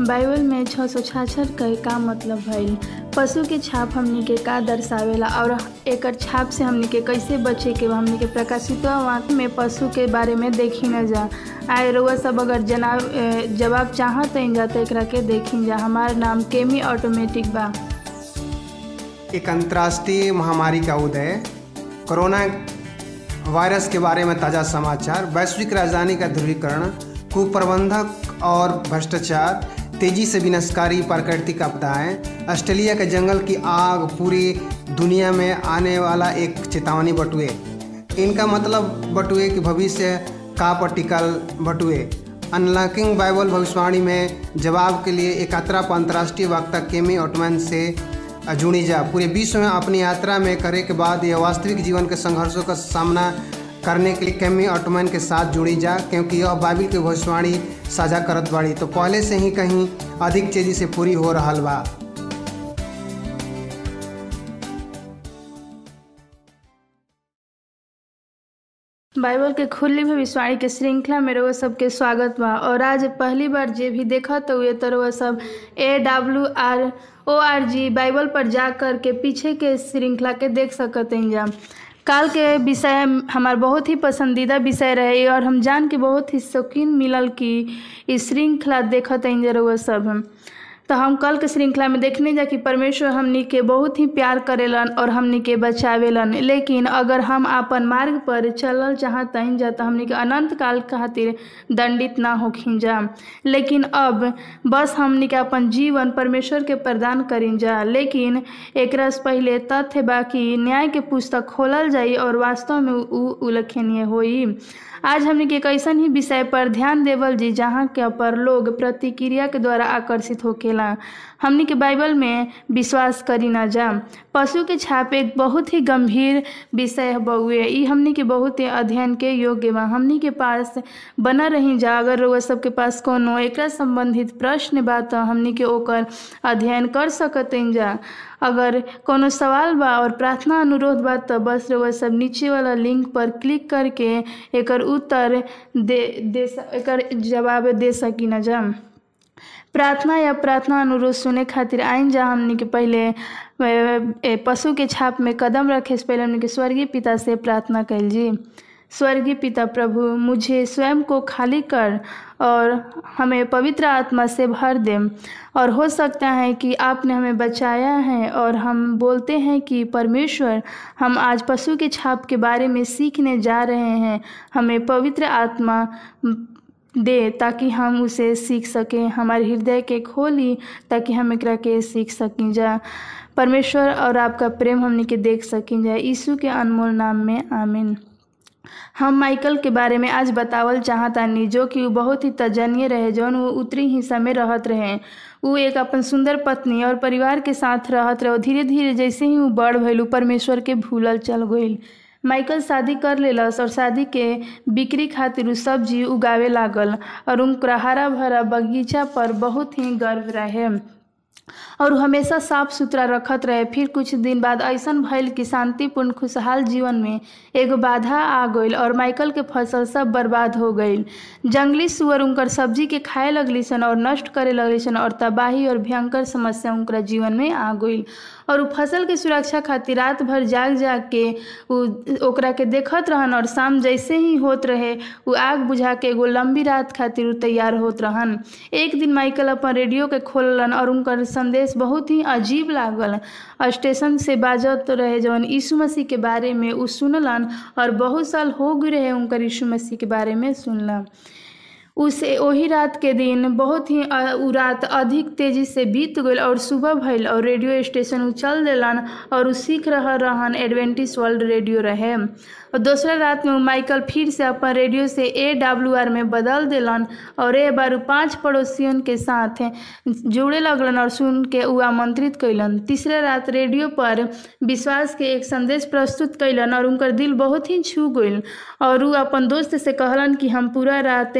Bible में छः सौ छाछठ क का मतलब भइल पशु के छाप हमनी के का दर्शावेला, और एकर छाप से हमनी के कैसे बचे के हमनी के प्रकाशित वाक्य में पशु के बारे में देखी न जा। आए रउआ सब अगर जनाब जवाब चाहत जा तो एकरा के देखी जा, हमार नाम केमी ऑटोमेटिक बा। एक अंतर्राष्ट्रीय महामारी का उदय, कोरोना वायरस के बारे में ताज़ा समाचार, वैश्विक राजधानी का ध्रुवीकरण, कुप्रबंधक और भ्रष्टाचार तेज़ी से विनाशकारी प्राकृतिक आपदाएँ ऑस्ट्रेलिया के जंगल की आग पूरी दुनिया में आने वाला एक चेतावनी बटुए। इनका मतलब बटुए कि भविष्य का पर टिकल बटुए। अनलॉकिंग बाइबल भविष्यवाणी में जवाब के लिए एक यात्रा पर अंतर्राष्ट्रीय वक्ता केमी ऑटमैन से जुड़ी जा। पूरे विश्व में अपनी यात्रा में करे के बाद यह वास्तविक जीवन के संघर्षों का सामना करने के लिए केमी ऑटोमैन के साथ जुड़ी जा, क्योंकि यह बाइबल की भविष्यवाणी साझा करत बाड़ी। तो पहले से ही कहीं अधिक तेज़ी से पूरी हो रहा बा। बाइबल के खुली भविष्यवाणी के श्रृंखला में रउआ सबके स्वागत बा। और आज पहली बार जे भी देखत हुए तो रउआ सब A W R O R G Bible पर जा कर के पीछे के श्रृंखला के देख सकत जा। काल के विषय हमारे बहुत ही पसंदीदा विषय रहे और हम जान के बहुत ही शौकीन मिलल कि श्रृंखला श्रृंखला देखत रउआ सब। तो हम कल के श्रृंखला में देखने जा कि परमेश्वर हमनी के बहुत ही प्यार करेलन और हमनी के बचावेलन। लेकिन अगर हम अपन मार्ग पर चलल चाहतन जा तो हमनी के अनंत काल खातिर दंडित ना होखिन जा। लेकिन अब बस हमनी के अपन जीवन परमेश्वर के प्रदान करिन जा। लेकिन एक पहले तथ्य बाकी न्याय के पुस्तक खोलल जाई और वास्तव में उ उल्लेखनीय होई। आज हमने के एक ऐसन ही विषय पर ध्यान देवल जी जहाँ के पर लोग प्रतिक्रिया के द्वारा आकर्षित होकेला हमने के बाइबल में विश्वास करी ना जा। पशु के छाप एक बहुत ही गंभीर विषय बउए। ई हमने के बहुत ही अध्ययन के योग्य बा। हमने के पास बना रही जा। अगर रउआ सबके पास कोनो एकरा संबंधित प्रश्न बा तो हमने के ओकर अध्ययन कर सकते जा। अगर कोनो सवाल बा और प्रार्थना अनुरोध बा तो बस रउआ सब नीचे वाला लिंक पर क्लिक करके एकर उत्तर दे दे एकर जवाब दे सकी न जा। प्रार्थना या प्रार्थना अनुरोध सुने खातिर आइन जा हमने के पहले पशु के छाप में कदम रखे, से पहले हमने के स्वर्गीय पिता से प्रार्थना कैल जी। स्वर्गीय पिता प्रभु, मुझे स्वयं को खाली कर और हमें पवित्र आत्मा से भर दे और हो सकता है कि आपने हमें बचाया है और हम बोलते हैं कि परमेश्वर, हम आज पशु के छाप के बारे में सीखने जा रहे हैं। हमें पवित्र आत्मा दे ताकि हम उसे सीख सकें, हमारे हृदय के खोली ताकि हम एक के सीख सकें जा। परमेश्वर और आपका प्रेम हमने के देख सकें जा। यीशु के अनमोल नाम में, आमीन। हम माइकल के बारे में आज बतावल चाहतानी जो कि वो बहुत ही तजनीय रहे, जौन वो उत्तरी हिस्सा में रहत रहे। वो एक अपन सुंदर पत्नी और परिवार के साथ रहत रहे धीरे धीरे जैसे ही वो बड़ भइल परमेश्वर के भूलल चल गईल माइकल शादी कर लेलस और शादी के बिक्री खातिर उ सब्ज़ी उगावे लागल और उनका हरा भरा बगीचा पर बहुत ही गर्व रहे। और हमेशा साफ़ सुथरा रखत रहे। फिर कुछ दिन बाद ऐसा भइल कि शांतिपूर्ण, खुशहाल जीवन में एगो बाधा आ गईल और माइकल के फ़सल सब बर्बाद हो गईल जंगली सुअर उनकर सब्ज़ी के खाए लगली सन और नष्ट करे लगली सन और तबाही और भयंकर समस्या उनका जीवन में आ गईल और उ फ़सल के सुरक्षा खातिर रात भर जाग जाग के ओकरा के देखत रहन और शाम जैसे ही होत रहे, उ आग बुझा के एगो लंबी रात खातिर उ तैयार होत रहन। एक दिन माइकल अपन रेडियो के खोललन और उनकर संदेश बहुत ही अजीब लागल। स्टेशन से बाजत रहे जवन यीशु मसीह के बारे में उ सुनलन और बहुत साल हो गए रहे उनका यीशु मसीह के बारे में सुनला। उसे वही रात के दिन बहुत ही उ रात अधिक तेज़ी से बीत गई और सुबह भइल और रेडियो स्टेशन उ चल दिलन और उ सीख रह रहन एडवेंटिस वर्ल्ड रेडियो रहे। और दूसरा रात में माइकल फिर से अपन रेडियो से ए डब्ल्यू आर में बदल दिलन और ए बार पाँच पड़ोसियों के साथ जुड़े लगलन और सुन के उ आमंत्रित कैलन तीसरा रात रेडियो पर विश्वास के एक संदेश प्रस्तुत कैलन और उनकर दिल बहुत ही छू गईल और उ अपन दोस्त से कहलन कि हम पूरा रात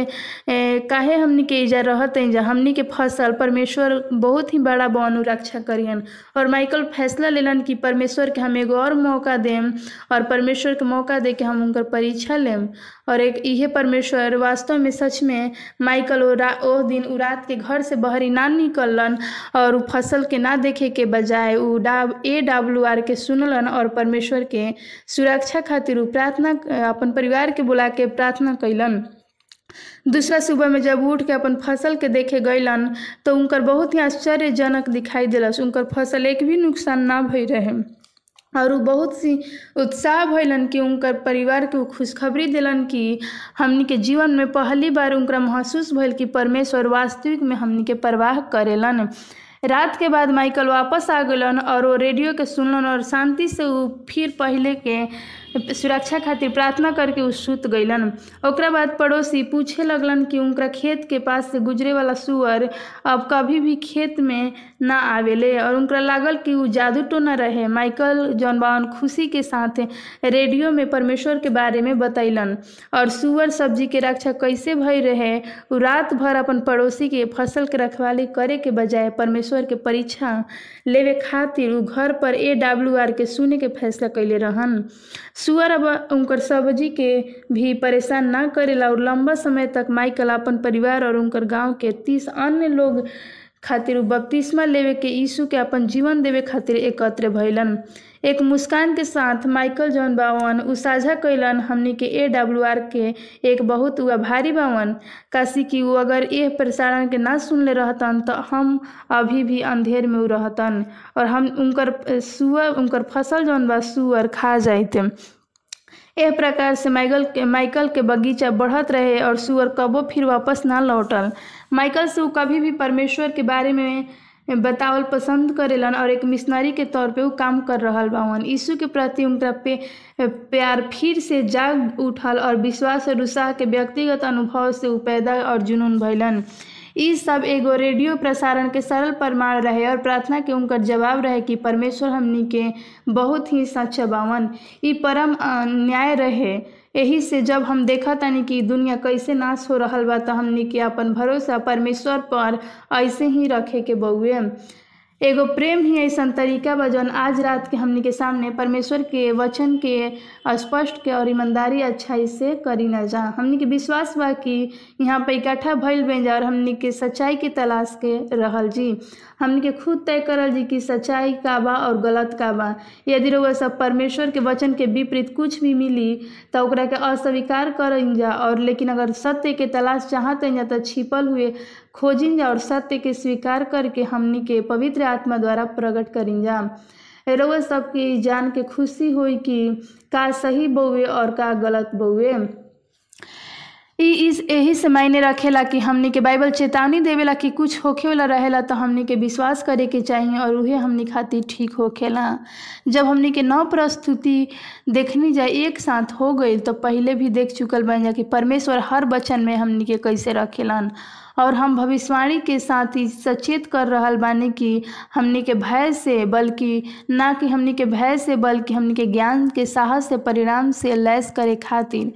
काहे हमनी के इजा रहते हमनी के फ़सल परमेश्वर बहुत ही बड़ा बनु रक्षा करियन। और माइकल फैसला लेलन कि परमेश्वर के हम एगो और मौका देम और परमेश्वर के मौका फैसला दे के हम उनकर परीक्षा लेम। और एक इहे परमेश्वर वास्तव में सच में माइकल ओ, दिन उ रात के घर से बहरी ना निकलन और उ फ़सल के ना देखे के बजाय उ डा ए डब्ल्यू आर के सुनलन और परमेश्वर के सुरक्षा खातिर उ प्रार्थना अपन परिवार के बुला के प्रार्थना कैलन दूसरा सुबह में जब उठ के अपन फ़सल के देखे गईलन तो उनकर बहुत ही आश्चर्यजनक दिखाई दिलस। उनकर फ़सल एक भी नुकसान ना भई रहे। और उ बहुत सी उत्साह भैलन कि उनकर परिवार के उ खुशखबरी दिलन कि हमनी के जीवन में पहली बार उनका महसूस भइल कि परमेश्वर वास्तविक में हमनी के परवाह करेलन। रात के बाद माइकल वापस आ गलन और वो रेडियो के सुनलन और शांति से उ फिर पहले के सुरक्षा खातिर प्रार्थना करके उ सुत गईलन ओकरा बाद पड़ोसी पूछे लगलन कि उनका खेत के पास से गुजरे वाला सुअर अब कभी भी खेत में ना आवेले और उनका लागल कि उ जादू टोना रहे, माइकल जौन बावन खुशी के साथ रेडियो में परमेश्वर के बारे में बतैलन। और सुअर सब्ज़ी के रक्षा कैसे भई रहे रात भर अपन पड़ोसी के फ़सल के रखवाली करे के बजाय परमेश्वर के परीक्षा लेवे खातिर उ घर पर ए डब्ल्यू आर के सुने के फैसला कैले रहन। सुअर अब उनकर सब्ज़ी के भी परेशान ना करेला और लंबा समय तक माइकल अपन परिवार और उनकर गाँव के तीस अन्य लोग खातिर बपतिस्मा लेवे के यीशु के अपन जीवन देवे खातिर एकत्र भइलन। एक मुस्कान के साथ माइकल जॉन बावन उ साझा कैलन हमनी के ए डब्ल्यू आर के एक बहुत उ आभारी बावन। काशी कि वो अगर ए प्रसारण के ना सुनले रहतन तो हम अभी भी अंधेर में रहतन और हम उनकर सुअर उनकर फ़सल जौन बा सुअर खा जाते एह प्रकार से माइकल के माइकल के बगीचा बढ़त रहे और सुअर कबो फिर वापस ना लौटल। माइकल से उ कभी भी परमेश्वर के बारे में बतावल पसंद करेलन और एक मिशनरी के तौर पे उ काम कर रहल बावन। यीशु के प्रति उनका पे, प्यार फिर से जाग उठल और विश्वास और उत्साह के व्यक्तिगत अनुभव से उ पैदा और जुनून भैलन ई सब एगो रेडियो प्रसारण के सरल प्रमाण रहे और प्रार्थना के उनकर जवाब रहे कि परमेश्वर हमनी के बहुत ही सच्चा बावन। ई परम न्याय रहे। यही से जब हम देखा तानी कि दुनिया कैसे नाश हो रहा बा तो हमनी के अपन भरोसा परमेश्वर पर ऐसे ही रखे के बउए एगो प्रेम ही ऐसा तरीका बा जौन आज रात के हमनी के सामने परमेश्वर के वचन के स्पष्ट के और ईमानदारी अच्छाई से करी न जा। हमनी के विश्वास बा कि यहाँ पर इकट्ठा भइल बन जा और हमनी के सच्चाई के तलाश के रहल जी। हमनी के खुद तय करल जी कि सच्चाई का बा और गलत का बा। यदि रउआ सब परमेश्वर के वचन के विपरीत कुछ भी मिली तो के अस्वीकार करन जा और लेकिन अगर सत्य के तलाश चाहते जा तो छिपल हुए खोजिन जा और सत्य के स्वीकार करके हमनी के पवित्र आत्मा द्वारा प्रकट करिन जा रउआ सबके जान के खुशी होई कि का सही बउए और का गलत बउए। इस यही से मायने रखेला कि हमनी के बाइबल चेतावनी देवेला कि कुछ होखे वाला रहेला तो हमनी के विश्वास करे के चाहिए और उहे हमनी खातिर ठीक होखेला। जब हमनी के नव प्रस्तुति देखनी जाए एक साथ हो गई तो पहले भी देख चुकल बन जा कि परमेश्वर हर वचन में हमनी के कैसे रखेलन। और हम भविष्यवाणी के साथ ही सचेत कर रहल बानी कि हमनी के भय से, बल्कि ना कि हमनी के भय से, बल्कि हमनी के ज्ञान के साहस से, परिणाम से लैस करे खातिर।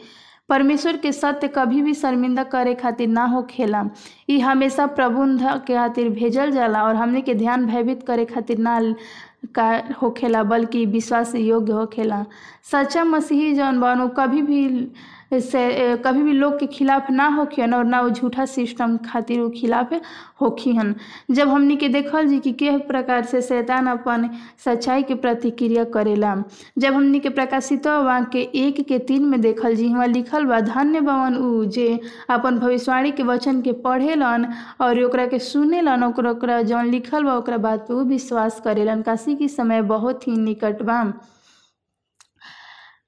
परमेश्वर के सत्य कभी भी शर्मिंदा करे खातिर ना हो खेला। ई हमेशा प्रबुंध के खातिर भेजल जाला और हमने के ध्यान भयभीत करे खातिर ना का होखेला बल्कि विश्वास योग्य होखेला सच्चा मसीही जौन बनो, कभी भी से कभी भी लोग के खिलाफ ना होखियन और ना वो झूठा सिस्टम खातिर वो खिलाफ होखियन। जब हमनी के देखल जी कि किस प्रकार से शैतान अपन सच्चाई के प्रतिक्रिया करेला। जब हमनी के प्रकाशित के एक के तीन में देखल जी वहाँ लिखल बा, धन्य बवन उ जे अपन भविष्यवाणी के वचन के पढ़ेलन और ओकरा के सुनेलन जौन लिखल बा, ओकरा बात पे वो विश्वास करेलन। काशी की समय बहुत ही निकट बा।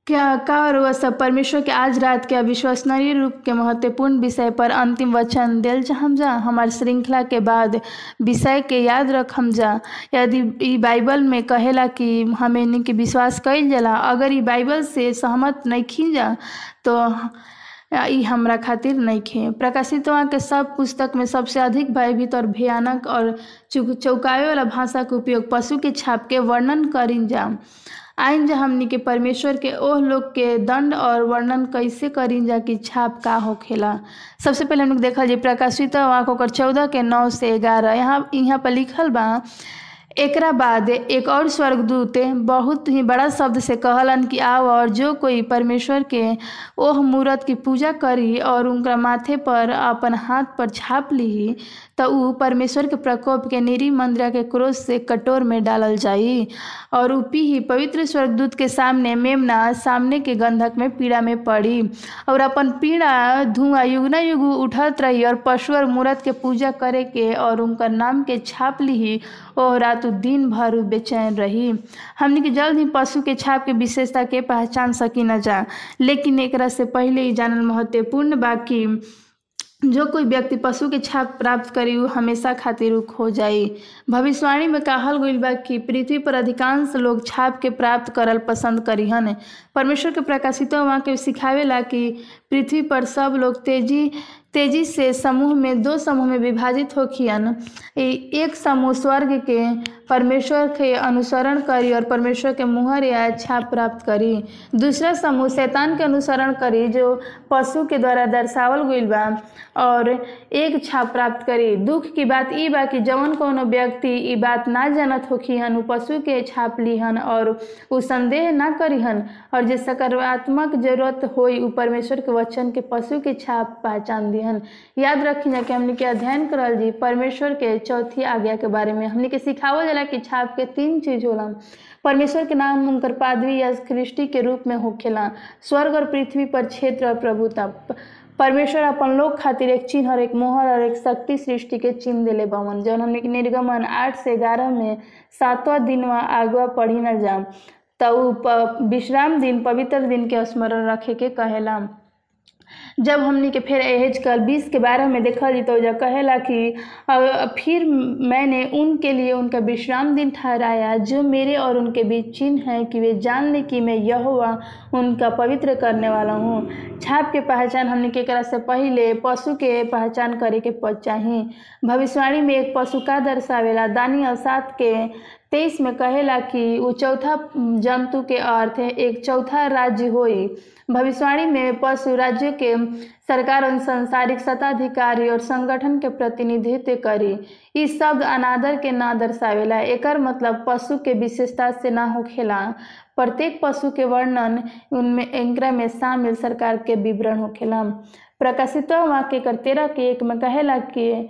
क्या, का और वह सब? परमेश्वर के आज रात के अविश्वसनीय रूप के महत्वपूर्ण विषय पर अंतिम वचन दिल चाहम जा। हमार श्रृंखला के बाद विषय के याद रखम जा। यदि बाइबल में कहेला कि हमें के विश्वास कइल जाला, अगर ई बाइबल से सहमत नहीं खी जा तो ई हमरा खातिर नहीं खे। प्रकाशित के सब पुस्तक में सबसे अधिक भयभीत और भयानक और चौकावे वाला भाषा के उपयोग पशु के छाप के वर्णन करिन जा। आइन जा हमनी के परमेश्वर के ओह लोग के दंड और वर्णन कैसे करीन जा कि छाप का होखेला सबसे पहले हम लोग देखल जी प्रकाशित वाक ओकर चौदह के नौ से ग्यारह। यहाँ यहाँ पर लिखल बा, एकरा बाद एक और स्वर्गदूत बहुत ही बड़ा शब्द से कहलन कि आओ और जो कोई परमेश्वर के ओह मूरत की पूजा करी और उनका माथे पर अपन हाथ पर छाप ली तो ऊ परमेश्वर के प्रकोप के निरी मंदिरा के क्रोध से कटोर में डालल जाई, और ऊपी ही पवित्र स्वर्गदूत के सामने मेमना सामने के गंधक में पीड़ा में पड़ी, और अपन पीड़ा, धुआँ, युगना युग उठत रही, और पशु और मूरत के पूजा करे के और उनका नाम के छाप ली और रात दिन भर बेचैन रही। हमने के जल्द ही पशु के छाप के विशेषता के पहचान सकी न जा, लेकिन एकरा से पहले ही जानल महत्वपूर्ण बाकी जो कोई व्यक्ति पशु के छाप प्राप्त करी उ हमेशा खातिर उ खो जाई। भविष्यवाणी में कहल गईल बा कि पृथ्वी पर अधिकांश लोग छाप के प्राप्त करल पसंद करीहन। परमेश्वर के प्रकाशित वहाँ के सिखावेला कि पृथ्वी पर सब लोग तेज़ी तेज़ी से समूह में, दो समूह में विभाजित होखियन। एक समूह स्वर्ग के परमेश्वर के अनुसरण करी और परमेश्वर के मुहर या छाप प्राप्त करी। दूसरा समूह शैतान के अनुसरण करी, जो पशु के द्वारा दर्शावल गईल बा, और एक छाप प्राप्त करी। दुख की बात ई बा कि जवन कोनो व्यक्ति ई बात ना जानत होखिहन, उ पशु के छाप लिहन और उ संदेह ना करीहन, और जे सकारात्मक ज़रूरत उ परमेश्वर के वचन के पशु के छाप पहचान दिहन। याद रखी कि हमने के अध्ययन करल जी, परमेश्वर के चौथी आज्ञा के बारे में हमने के सिखावल जाला कि छाप के तीन चीज़ होला। परमेश्वर के नाम उनकर पादवी या सृष्टि के रूप में होखेला। स्वर्ग और पृथ्वी पर क्षेत्र और प्रभुता। परमेश्वर अपन लोग खातिर एक चिन्ह और एक मोहर और एक शक्ति सृष्टि के चिन्ह दिले बवन, जौन हमने निर्गमन आठ से ग्यारह में सातवा दिन व आगवा पढ़ी न जाम। तो विश्राम दिन, पवित्र दिन के स्मरण रखे के कहेला जब हमनी के फिर एज कल बीस के बारह में देखा जी तो जब कहेला कि फिर मैंने उनके लिए उनका विश्राम दिन ठहराया, जो मेरे और उनके बीच चिन्ह है कि वे जान ले कि मैं यह हुआ उनका पवित्र करने वाला हूँ। छाप के पहचान हमने के करा से पहले, पशु के पहचान करे के चाहिए भविष्यवाणी में एक पशु का दर्शावेला और सात के तेईस में कहेला कि वो चौथा जंतु के अर्थ एक चौथा राज्य होई। भविष्यवाणी में पशु राज्य के सरकार और संसारिक सत्ताधिकारी और संगठन के प्रतिनिधित्व करी। इस शब्द अनादर के ना दर्शावेला, एकर मतलब पशु के विशेषता से ना होखेला। प्रत्येक पशु के वर्णन उनमें एकरा में शामिल सरकार के विवरण होखेला। प्रकाशित वाक्य कर तेरह के एक में कहेला कि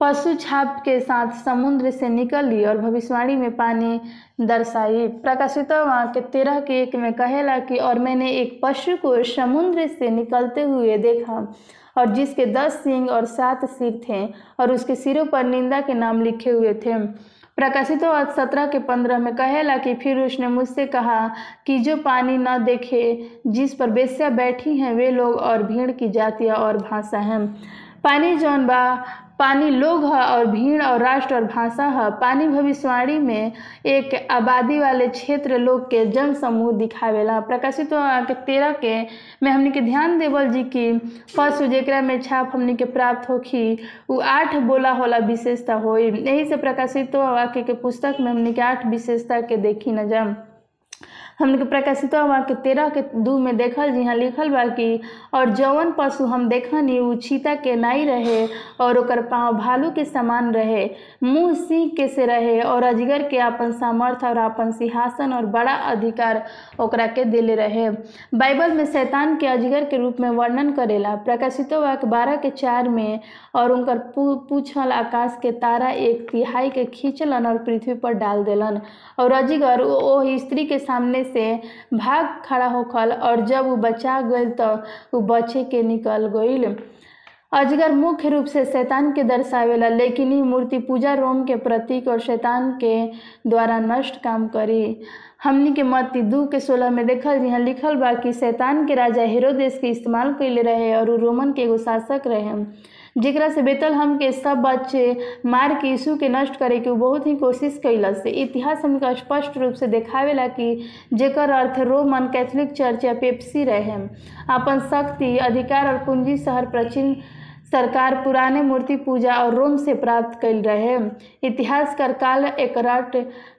पशु छाप के साथ समुद्र से निकली और भविष्यवाणी में पानी दर्शाई प्रकाशित के तेरह के एक में कहेला कि, और मैंने एक पशु को समुद्र से निकलते हुए देखा, और जिसके दस सिंग और सात सिर थे, और उसके सिरों पर निंदा के नाम लिखे हुए थे। प्रकाशित सत्रह के पंद्रह में कहेला कि, फिर उसने मुझसे कहा कि जो पानी न देखे, जिस पर बेस्या बैठी हैं, वे लोग और भीड़ की जातियाँ और भाषा हैं। पानी जौन बा पानी लोग है और भीड़ और राष्ट्र और भाषा है। पानी भविष्यवाणी में एक आबादी वाले क्षेत्र लोग के जन समूह दिखावेला। प्रकाशित तो के तेरह के में हमने के ध्यान देवल जी की पशु जरा में छाप हमने के प्राप्त होखी वो आठ बोला होला विशेषता हो यही से प्रकाशित वाक्य के पुस्तक में हमने के आठ विशेषता के देखी न जा हमने प्रकाशित के तेरह के दू में देखल जी हाँ लिखल बा कि, और जौन पशु हम देखनी, उ चीता के नाई रहे, और ओकर पाँव भालू के समान रहे। मुँह सिंह के से रहे, और अजगर के अपन सामर्थ्य और अपन सिंहासन और बड़ा अधिकार ओकरा के दिले रहे। बाइबल में शैतान के अजगर के रूप में वर्णन करेला। प्रकाशित के बारह के चार में, और उनकर पूछल आकाश के तारा एक तिहाई के खींचलन और पृथ्वी पर डाल देलन। और अजगर ओ स्त्री के सामने से भाग खड़ा होखल और जब वो बचा गई तो वो बचे के निकल गई अजगर मुख्य रूप से शैतान के दर्शावेला, लेकिन ही मूर्ति पूजा रोम के प्रतीक और शैतान के द्वारा नष्ट काम करी। हमनी के मत्ती दू के सोलह में देखल यहाँ लिखल बा कि शैतान के राजा हेरोदेश के इस्तेमाल कैले रहे और रोमन के एगो शासक रहे। जेकरा से बेतल हम के सब बच्चे मार के यीशु के नष्ट करे के बहुत ही कोशिश कैलस से। इतिहास हमके स्पष्ट रूप से देखावेला कि जेकर अर्थ रोमन कैथोलिक चर्च या पेप्सी रहे अपन शक्ति, अधिकार और पूंजी शहर प्राचीन सरकार, पुराने मूर्ति पूजा और रोम से प्राप्त कैल रहे इतिहासकार काल एकराट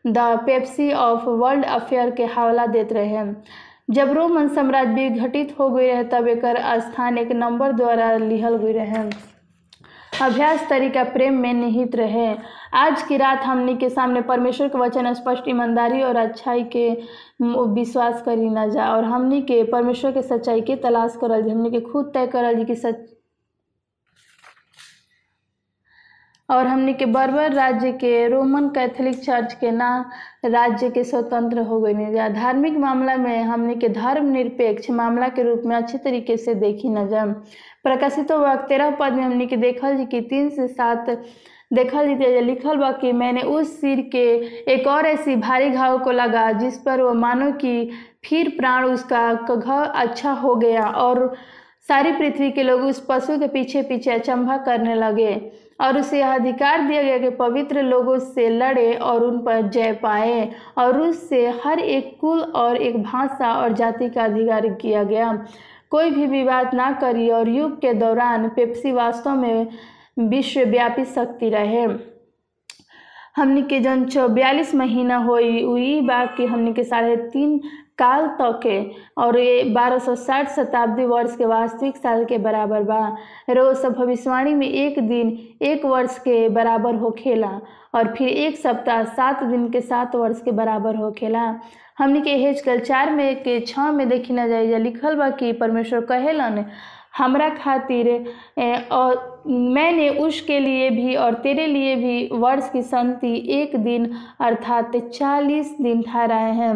the papacy of world affair के हवाला देत रहे जब रोमन साम्राज्य विघटित हो गई रहे, तब एक स्थान एक नंबर द्वारा लिहल गई रहे अभ्यास तरीका प्रेम में निहित रहे। आज की रात हमने के सामने परमेश्वर के वचन, स्पष्ट ईमानदारी और अच्छाई के विश्वास करी ना जा, और हमने के परमेश्वर के सच्चाई के तलाश करल हमने के खुद तय करल कि सच और हमने के बर्बर राज्य के रोमन कैथोलिक चर्च के ना राज्य के स्वतंत्र हो गई धार्मिक मामला में हमने के धर्म निरपेक्ष मामला के रूप में अच्छे तरीके से देखी न जा प्रकाशित वक्त तेरह पद में हमने के देखल जी कि तीन से सात देखल जी लिखल बा कि मैंने उस सिर के एक और ऐसी भारी घाव को लगा जिस पर वो मानो कि फिर प्राण उसका घाव अच्छा हो गया और सारी पृथ्वी के लोग उस पशु के पीछे पीछे अचंभा करने लगे। और उसे यह अधिकार दिया गया कि पवित्र लोगों से लड़े और उन पर जय पाए और उससे हर एक कुल और एक भाषा और जाति का अधिकार किया गया। कोई भी विवाद ना करी और युग के दौरान पेप्सी वास्तव में विश्वव्यापी शक्ति रहे। हमने के जन बयालीस महीना होई हुई बात कि हमनी के साढ़े तीन काल तक के, और ये बारह सौ साठ शताब्दी वर्ष के वास्तविक साल के बराबर बा। रोज भविष्यवाणी में एक दिन, एक वर्ष के बराबर हो खेला और फिर एक सप्ताह, सात दिन के सात वर्ष के बराबर हो खेला हमने के हेजकल चार में के छः में देखी ना जाए लिखल बा कि परमेश्वर कहेलन हमरा खातिर और मैंने उसके लिए भी और तेरे लिए भी वर्ष की संति एक दिन अर्थात चालीस दिन ठहराए हैं।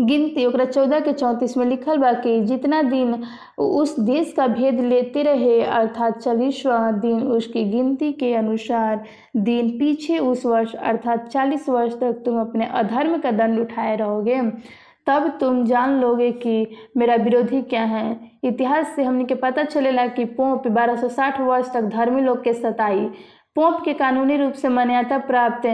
गिनती चौदह के चौंतीस में लिखल बा कि जितना दिन उस देश का भेद लेते रहे, अर्थात चालीसवा दिन उसकी गिनती के अनुसार दिन पीछे उस वर्ष, अर्थात चालीस वर्ष तक तुम अपने अधर्म का दंड उठाए रहोगे। तब तुम जान लोगे कि मेरा विरोधी क्या है। इतिहास से हमने के पता चलेला कि पोप 1260 वर्ष तक धर्मी लोग के सताई। पोप के कानूनी रूप से मान्यता प्राप्त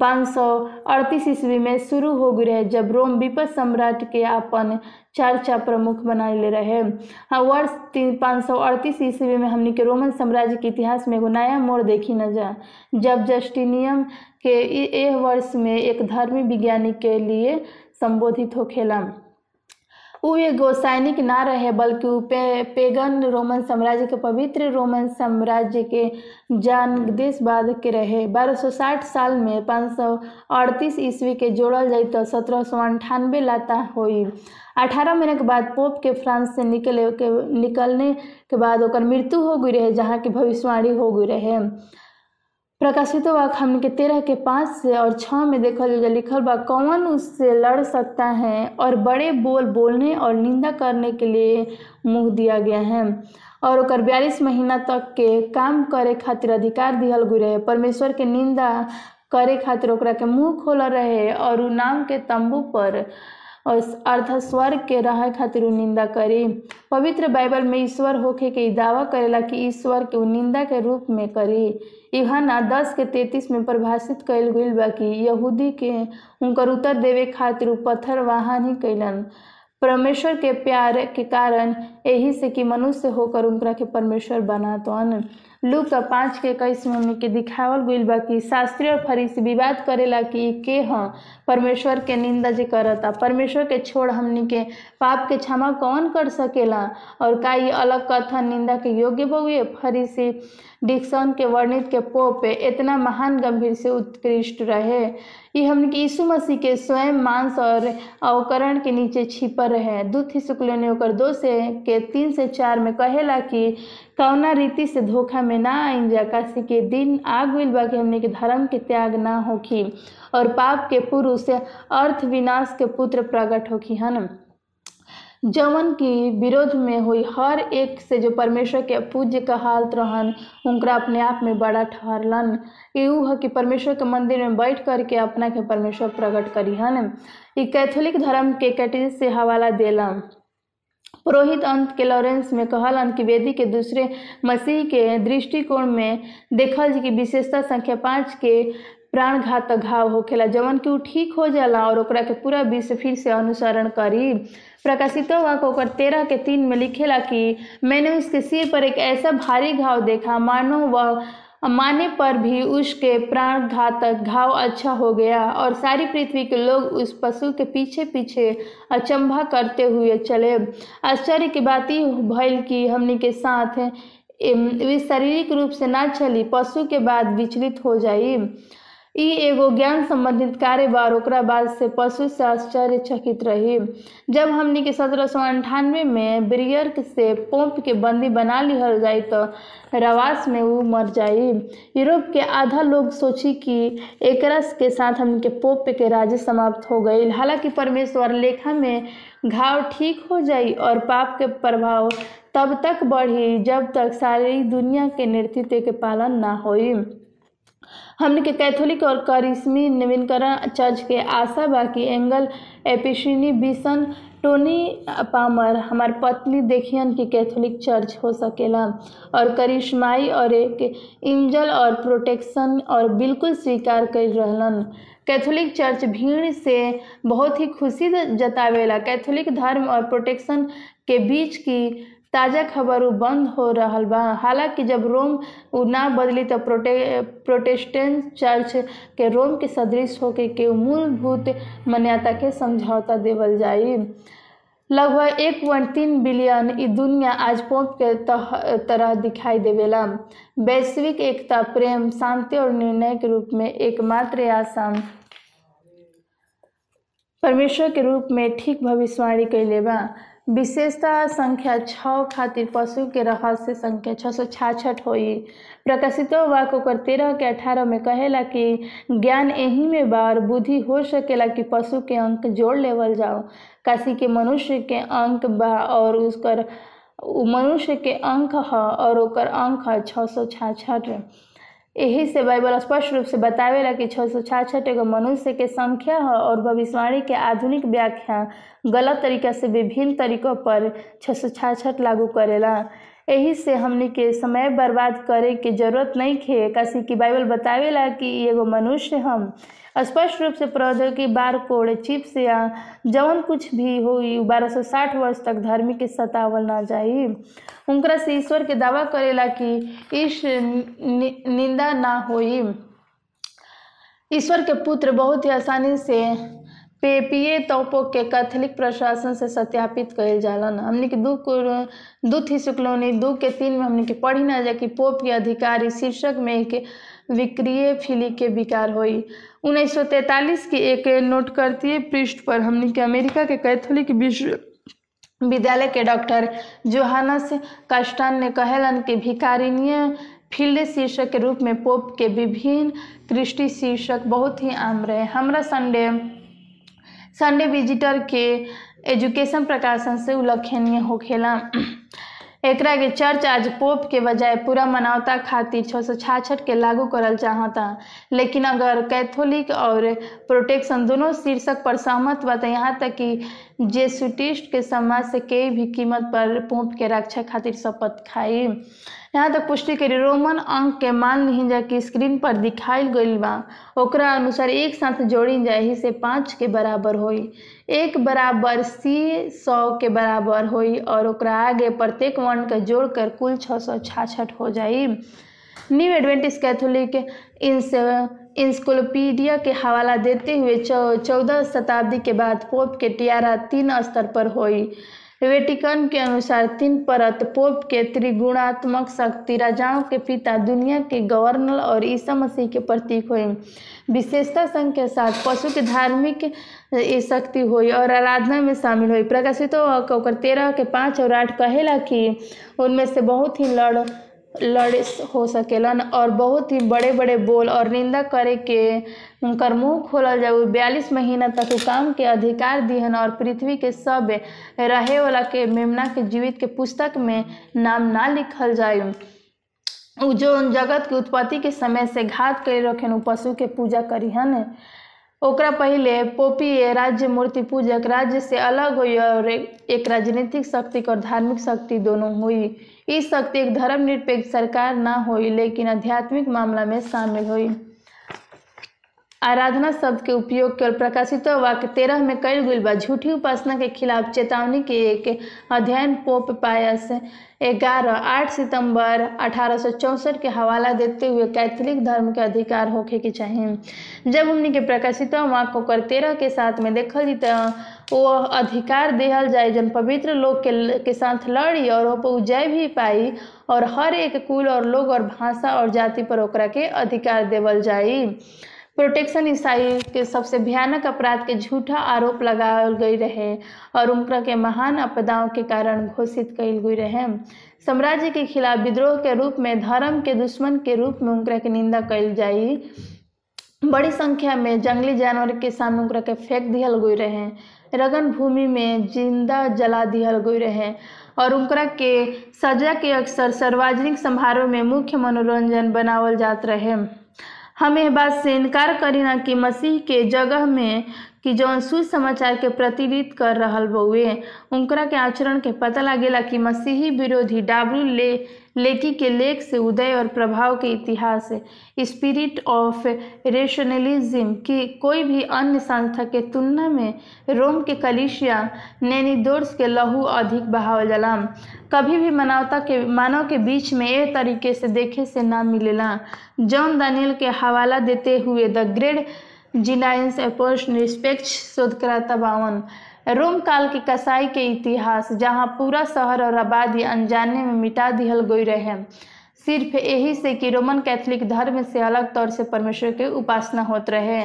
पाँच सौ अड़तीस ईस्वी में शुरू हो गई रहे, जब रोम विपद सम्राट के अपन चार चर्चा प्रमुख बनाए रहे। हाँ वर्ष तीन पाँच सौ अड़तीस ईस्वी में हमने के रोमन साम्राज्य के इतिहास में एगो नया मोड़ देखी न जा, जब जस्टिनियम के एह वर्ष में एक धर्मी विज्ञानी के लिए संबोधित होखेला उ एगो सैनिक ना रहे बल्कि पे, पेगन रोमन साम्राज्य के पवित्र रोमन साम्राज्य के जान देशवाद के रहे। 1260 साल में पाँच सौ अड़तीस ईस्वी के जोड़ल जाई तो सत्रह सौ अंठानवे लाता हुई। अठारह महीने के बाद पोप के फ्रांस से निकले के निकलने के बाद मृत्यु हो गई रहे जहाँ की भविष्यवाणी हो गई रहे। प्रकाशित वाक हमने के तेरह के पाँच से और छः में देखल जो लिखल बा, कौन उससे लड़ सकता है और बड़े बोल बोलने और निंदा करने के लिए मुँह दिया गया है। और ओकर बयालीस महीना तक के काम करे खातिर अधिकार दिहल गई रहे। परमेश्वर के निंदा करे खातिर ओकरा के मुँह खोल रहे और उ नाम के तंबू पर और अर्थ स्वर्ग के रह खातिर निंदा करी। पवित्र बाइबल में ईश्वर होके के दावा करेला कि ईश्वर के निंदा के रूप में करी। यूहन्ना दस के तैतीस में परिभाषित कल गइल बा कि यहूदी के उनकर उत्तर देवे खातिर पत्थर वाहन ही कैलन परमेश्वर के प्यार के कारण यही से कि मनुष्य होकर उनकरा के परमेश्वर बनातवन लूक का पाँच के इक्कीस में के दिखावल गइल बा कि शास्त्री और फरीसी विवाद करेला कि के हाँ परमेश्वर के निंदा जी करता। परमेश्वर के छोड़ हमनी के पाप के क्षमा कौन कर सकेला? और का ये अलग कथन निंदा के योग्य बहुए फरीसी डिक्सन के वर्णित के पोप इतना महान गंभीर से उत्कृष्ट रहे। ये हमने के यीशु मसीह के स्वयं मांस और अवकरण के नीचे छिपर रहे। दूत शुक्ल ने ओकर दो से के तीन से चार में कहेला कि कौना रीति से धोखा में ना आइन जा काशी के दिन आग बा कि हमने के धर्म के त्याग ना होखी। और पाप के पुरुष अर्थ विनाश के पुत्र प्रकट होखी हन। जवन की विरोध में हुई, हर एक से जो परमेश्वर के पूज्य कहालत रहन उनका अपने आप में बड़ा ठहरलन। यू है कि परमेश्वर के मंदिर में बैठ करके अपना के परमेश्वर प्रकट करी हन। ये कैथोलिक धर्म के कैटिस से हवाला देला पुरोहित अंत के लॉरेंस में कहलन कि वेदी के दूसरे मसीह के दृष्टिकोण में देखल कि विशेषता संख्या पाँच के प्राण घातक घाव होखेला। जवन कि ठीक हो जाला और ओकरा के पूरा विश्व फिर से अनुसरण करी। प्रकाशित ओकर तेरह के तीन में लिखेला कि मैंने उसके सिर पर एक ऐसा भारी घाव देखा, मानो वह माने पर भी उसके प्राण घातक घाव अच्छा हो गया और सारी पृथ्वी के लोग उस पशु के पीछे पीछे अचंभा करते हुए चले। आश्चर्य की बात ही भइल कि हमनी के साथ वे शारीरिक रूप से ना चली, पशु के बाद विचलित हो जाई। ई एगो ज्ञान संबंधित कार्य बा, और ओकरा बाद से पशु से आश्चर्यचकित रही। जब हमनी के सत्रह सौ अंठानवे में ब्रियर से पोप के बंदी बना लिहल जाई तो रवास में वो मर जाई। यूरोप के आधा लोग सोची कि एकरा के साथ हमनी के पोप के राज्य समाप्त हो गई हालाँकि परमेश्वर लेखा में घाव ठीक हो जाई और पाप के प्रभाव तब तक बढ़ी जब तक सारी दुनिया के नेतृत्व के पालन ना होई। हमने के कैथोलिक और करिश्मी नवीनकरण चर्च के आशा बाकी एंगल एपिशिनी बिसन टोनी पामर, हमार पत्नी देखियन कि कैथोलिक चर्च हो सकेला। और करिश्माई और एक इंजल और प्रोटेक्शन और बिल्कुल स्वीकार कर रहलन। कैथोलिक चर्च भीड़ से बहुत ही खुशी जतावेला। कैथोलिक धर्म और प्रोटेक्शन के बीच की ताज़ा खबर उ बंद हो रहल बा। हालाँकि जब रोम ना बदली तो प्रोटे प्रोटेस्टेंट चर्च के रोम के सदृश होके के मूलभूत मान्यता के समझौता देवल जाई। लगभग एक पॉइंट तीन बिलियन ई दुनिया आज पोप के तह, तरह दिखाई देवेला। वैश्विक एकता प्रेम शांति और निर्णय के रूप में एकमात्र आशा परमेश्वर के रूप में ठीक भविष्यवाणी कैले बा विशेषता संख्या छः खातिर पशु के रहस्य संख्या छः सौ छाछठ होई। प्रकाशितो वाक ओकर तेरह के अठारह में कहेला कि ज्ञान यही में बा और बुद्धि हो सकेला कि पशु के अंक जोड़ लेवल जाओ। काशी के मनुष्य के अंक बा और उसकर, मनुष्य के अंक ह और ओकर अंक है छः सौ छाछठ। यही से बाइबल स्पष्ट रूप से बतावेला कि छः सौ छाछठ एगो मनुष्य के संख्या है और भविष्यवाणी के आधुनिक व्याख्या गलत तरीका से विभिन्न तरीकों पर छः सौ छाछठ लागू करेला। यही से हमने के समय बर्बाद करे के ज़रूरत नहीं खे। काशी कि बाइबल बतावेला कि एगो मनुष्य हम स्पष्ट रूप से प्रौद्योगिकी बार कोड चिप्स या जवन कुछ भी हो बारह वर्ष तक धर्मी के सतावल ना जाई। उनकरा से ईश्वर के दावा करेला कि इस नि, निंदा ना होई। ईश्वर के पुत्र बहुत ही आसानी से पेपिए तोपो के कैथोलिक प्रशासन से सत्यापित कइल जालन। हमने के दू दू थी शुक्लोनी दू के तीन में हमने के पढ़ी ना जा कि पोप के अधिकारी शीर्षक में एक विक्रिय फिली के विकार हुई। 1943 की एक नोट करती पृष्ठ पर हमने के अमेरिका के कैथोलिक विश्व विद्यालय के डॉक्टर जोहानस कास्टान ने कहलन कि भिकारिनीय फ़ील्ड शीर्षक के रूप में पोप के विभिन्न कृष्टि शीर्षक बहुत ही आम रहे। हमरा संडे संडे विजिटर के एजुकेशन प्रकाशन से उल्लेखनीय होखेला एकरा के चर्च आज पोप के बजाय पूरा मानवता खातिर छः सौ छाछठ के लागू करल चाहता। लेकिन अगर कैथोलिक और प्रोटेक्शन दोनों शीर्षक पर सहमत बा तो यहाँ तक कि जेसुटिस्ट के समाज से कई भी कीमत पर पोप के रक्षा खातिर शपथ खाई। यहाँ तक पुष्टि करी, रोमन अंक के मान ली जा कि स्क्रीन पर दिखाई गई बा। ओकरा अनुसार एक साथ जोड़ी जाए से पाँच के बराबर होई। एक बराबर सी सौ के बराबर होई और ओकरा आगे प्रत्येक वर्ण के जोड़कर कुल छः सौ छाछठ हो जाई। न्यू एडवेंटिस कैथोलिक इंस इंस्कोलोपीडिया के हवाला देते हुए चौदह शताब्दी के बाद पोप के टियारा तीन स्तर पर हुई। वेटिकन के अनुसार तीन परत पोप के त्रिगुणात्मक शक्ति राजाओं के पिता, दुनिया के गवर्नर और ईसा मसीह के प्रतीक हुए। विशेषता संघ के साथ पशु के धार्मिक शक्ति हुई और आराधना में शामिल हुई। प्रकाशित तेरह के पाँच और आठ कहेला कि उनमें से बहुत ही लड़ लड़ हो सकेलन और बहुत ही बड़े बड़े बोल और निंदा करे के उनकर मुँह खोलल जाए। बयालीस महीना तक उ काम के अधिकार दिहन और पृथ्वी के सब रहे वाला के मेमना के जीवित के पुस्तक में नाम ना लिखल जाए। उ जो जगत के उत्पत्ति के समय से घात करे रखेन उ पशु के पूजा करिहन। ओकरा पहले पोपी राज्य मूर्ति पूजक राज्य से अलग हुई और एक राजनीतिक शक्ति और धार्मिक शक्ति दोनों हुई। इस शक्ति एक धर्मनिरपेक्ष सरकार ना हुई, लेकिन आध्यात्मिक मामला में शामिल हुई। आराधना शब्द के उपयोग केवल प्रकाशित वाक्य तेरह में गई बा, झूठी उपासना के खिलाफ चेतावनी के एक अध्ययन पोप पायस ग्यारह आठ सितंबर अठारह के हवाला देते हुए कैथोलिक धर्म के अधिकार होके के चाहिए जब हमने के प्रकाशित वाक्य कर तेरह के साथ में देखल जी वो अधिकार देहल जाए जन पवित्र लोग के, के साथ लड़ी और जय भी पाई और हर एक कुल और लोग और भाषा और जाति पर ओकरा के अधिकार देवल जाई। प्रोटेक्शन ईसाई के सबसे भयानक अपराध के झूठा आरोप लगावल गई रहे और उनका के महान आपदाओं के कारण घोषित कल गई रहे। साम्राज्य के खिलाफ विद्रोह के रूप में धर्म के दुश्मन के रूप में उनका के निंदा कल जाई। बड़ी संख्या में जंगली जानवर के सामने उनका के फेंक दिहल गई रहे। रगन भूमि में ज़िंदा जला दिहल गई रहे। और उनकरा के सजा के अक्सर सार्वजनिक समारोह में मुख्य मनोरंजन बनावल जात रहे। हम यह बात से इनकार करी ना कि मसीह के जगह में कि जौन सुसमाचार के प्रतिनिधित्व कर रहल बउए उनकरा के आचरण के पता लागेला कि मसीही विरोधी डाब्लू ले लेकी के लेख से उदय और प्रभाव के इतिहास स्पिरिट ऑफ़ रेशनलिज्म की कोई भी अन्य संस्था के तुलना में रोम के कलिशिया नैनिदोर्स के लहू अधिक बहावल जाला कभी भी मानवता के, मानव के बीच में ए तरीके से देखे से ना मिलेला। जॉन दानियल के हवाला देते हुए द ग्रेट जिनाइंस अपोस्ट निष्पेक्ष शोधकर्ता बावन। रोम काल के कसाई के इतिहास, जहाँ पूरा शहर और आबादी अनजाने में मिटा दिहल गई रहे। सिर्फ़ यही से कि रोमन कैथोलिक धर्म से अलग तौर से परमेश्वर के उपासना होते रहे।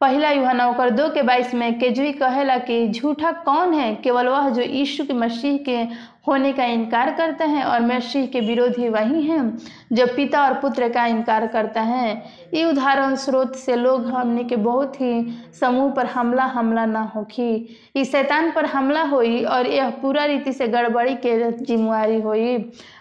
पहला युवा नौकर दो के बाईस में केजवी कहेला कि झूठा कौन है? केवल वह जो यीशु के मसीह के होने का इनकार करते हैं और मसीह के विरोधी वही हैं, जो पिता और पुत्र का इनकार करता है। ये उदाहरण स्रोत से लोग हमने के बहुत ही समूह पर हमला हमला ना होखी। इस शैतान पर हमला हुई और यह पूरा रीति से गड़बड़ी के जिम्मेवारी हुई।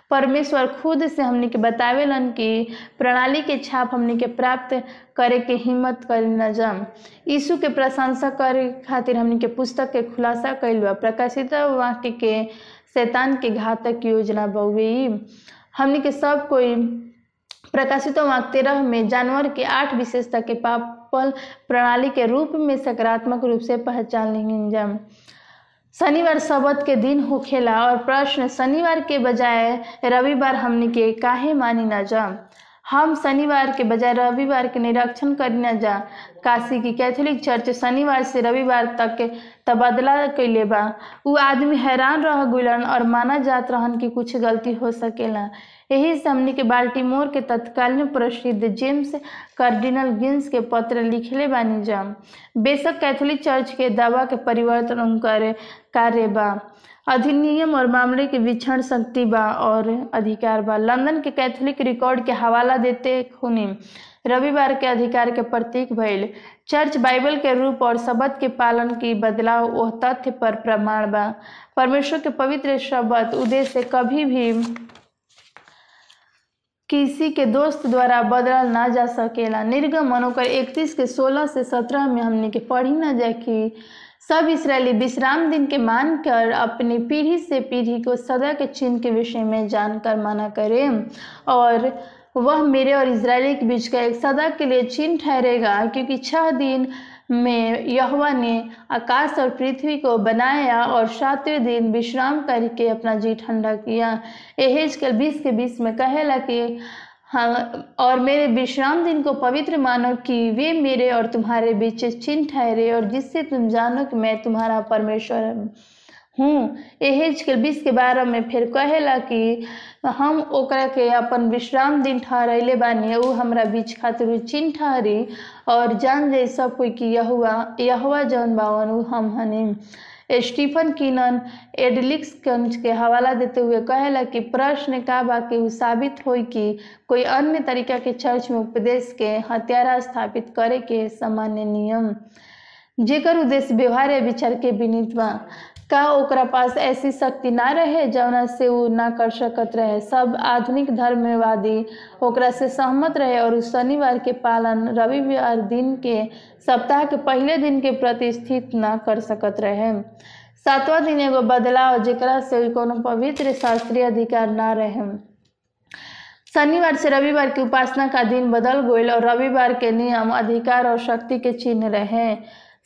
परमेश्वर खुद से हमने के बतावेलन कि प्रणाली के छाप हमने के प्राप्त करे के हिम्मत कर न जम। यीशु के प्रशंसा करे खातिर हमने के पुस्तक के खुलासा कैल बा प्रकाशित वाक्य के शैतान के घातक योजना बउे हमने के सब कोई प्रकाशित वाक तेरह में जानवर के आठ विशेषता के पापल प्रणाली के रूप में सकारात्मक रूप से पहचान लेंगे। शनिवार शबद के दिन होखेला और प्रश्न शनिवार के बजाय रविवार हमने के काहे मानी ना जा? हम शनिवार के बजाय रविवार के निरीक्षण कर न जा। काशी की कैथोलिक चर्च शनिवार से रविवार तक के तबादला कैले बा। उ आदमी हैरान रह गुलन और माना जात रहन कि कुछ गलती हो सकेला। यही से हमने के बाल्टीमोर के तत्कालीन प्रसिद्ध जेम्स कार्डिनल गिन्स के पत्र लिखले बानी जा। बेशक कैथोलिक चर्च के दावा के परिवर्तन उनकर कार्य बा। अधिनियम और मामले के विक्षण शक्ति बा और अधिकार बा। लंदन के कैथोलिक रिकॉर्ड के हवाला देते खूनी रविवार के अधिकार के प्रतीक भइल चर्च बाइबल के रूप और शब्द के पालन की बदलाव वह तथ्य पर प्रमाण बा। परमेश्वर के पवित्र शब्द उद्देश्य कभी भी किसी के दोस्त द्वारा बदलल ना जा सकेला। निर्गम मनोकर इकतीस के सोलह से सत्रह में हमने के पढ़ी ना जाए कि सब इसराइली विश्राम दिन के मानकर अपनी पीढ़ी से पीढ़ी को सदा के चिन्ह के विषय में जानकर माना करें। और वह मेरे और इसराइली के बीच का एक सदा के लिए चिन्ह ठहरेगा, क्योंकि छह दिन में यहवा ने आकाश और पृथ्वी को बनाया और सातवें दिन विश्राम करके अपना जी ठंडा किया। एहेज कल बीस के बीस में कहेला कि हाँ और मेरे विश्राम दिन को पवित्र मानो कि वे मेरे और तुम्हारे बीच चिन्ह ठहरे और जिससे तुम जानो कि मैं तुम्हारा परमेश्वर हूँ। एहेज के बीस के बारह में फिर कहेला कि हम ओकरा के अपन विश्राम दिन ठहरैले बानी, उ हमरा बीच खातिर चिन्ह ठहरी और जान जाए सब कोई कि यहुआ यहुआ जौन बावन हम हनी। स्टीफन कीनन एडलिक्सगंज के हवाला देते हुए कहेला कि प्रश्न का बा कि उ साबित होई कि कोई अन्य तरीका के चर्च में उपदेश के हत्यारा स्थापित करे के सामान्य नियम। जेकर उद्देश्य व्यवहार या विचार के विनित का ओकरा पास ऐसी शक्ति ना रहे जौना से वो ना कर सकत रहे? सब आधुनिक धर्मवादी ओकरा से सहमत रहे और उस शनिवार के पालन रविवार दिन के सप्ताह के पहले दिन के प्रतिष्ठित न कर सकत रहे। सातवां दिन एगो बदलाव जेकरा से कोनो पवित्र शास्त्रीय अधिकार ना रहे। शनिवार से रविवार की उपासना का दिन बदल गईल और रविवार के नियम, अधिकार और शक्ति के चिन्ह रहे।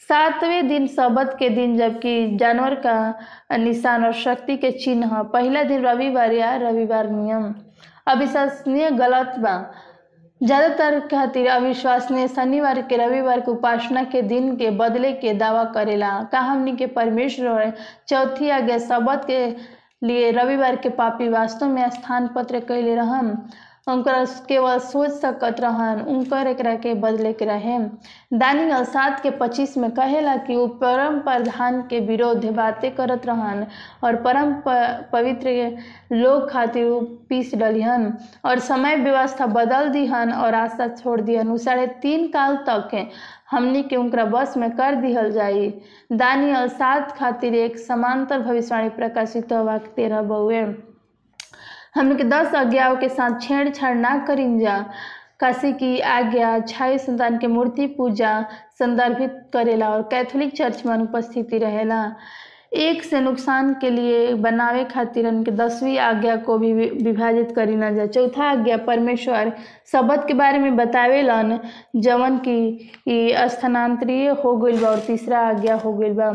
सातवें दिन शबद के दिन, जबकि जानवर का निशान और शक्ति के चिन्ह, पहला दिन रविवार या रविवार नियम। अविश्वसनीय गलत बा। ज़्यादातर खातिर ने शनिवार के रविवार के उपासना के दिन के बदले के दावा करेला। का हमनी के परमेश्वर चौथी आज्ञा शब्द के लिए रविवार के पापी वास्तव में स्थान पत्र कैले रहन उनकर केवल सोच सकत रहन उनकर एकरा के बदले के रहे दानियल सात के पच्चीस में कहेला कि वो परम प्रधान के विरोध बातें करत रहन और परम पवित्र लोग खातिर पीस डलिहन और समय व्यवस्था बदल दिहन और आशा छोड़ दिहन। उ साढ़े तीन काल तक हमनी के उनकरा बस में कर दिहल जाई। दानियल सात खातिर एक समांतर भविष्यवाणी प्रकाशित होवा तेरह बउए हमने के दस आज्ञाओं के साथ छेड़छाड़ ना करीन जा। काशी की आज्ञा छाई संतान के मूर्ति पूजा संदर्भित करेला और कैथोलिक चर्च में अनुपस्थिति रहेला। एक से नुकसान के लिए बनावे खातिर उनके दसवीं आज्ञा को भी विभाजित करी ना जाए। चौथा आज्ञा परमेश्वर शब्द के बारे में बतावेलन। जवन की स्थानांतरीय हो गई बा और तीसरा आज्ञा हो गई बा।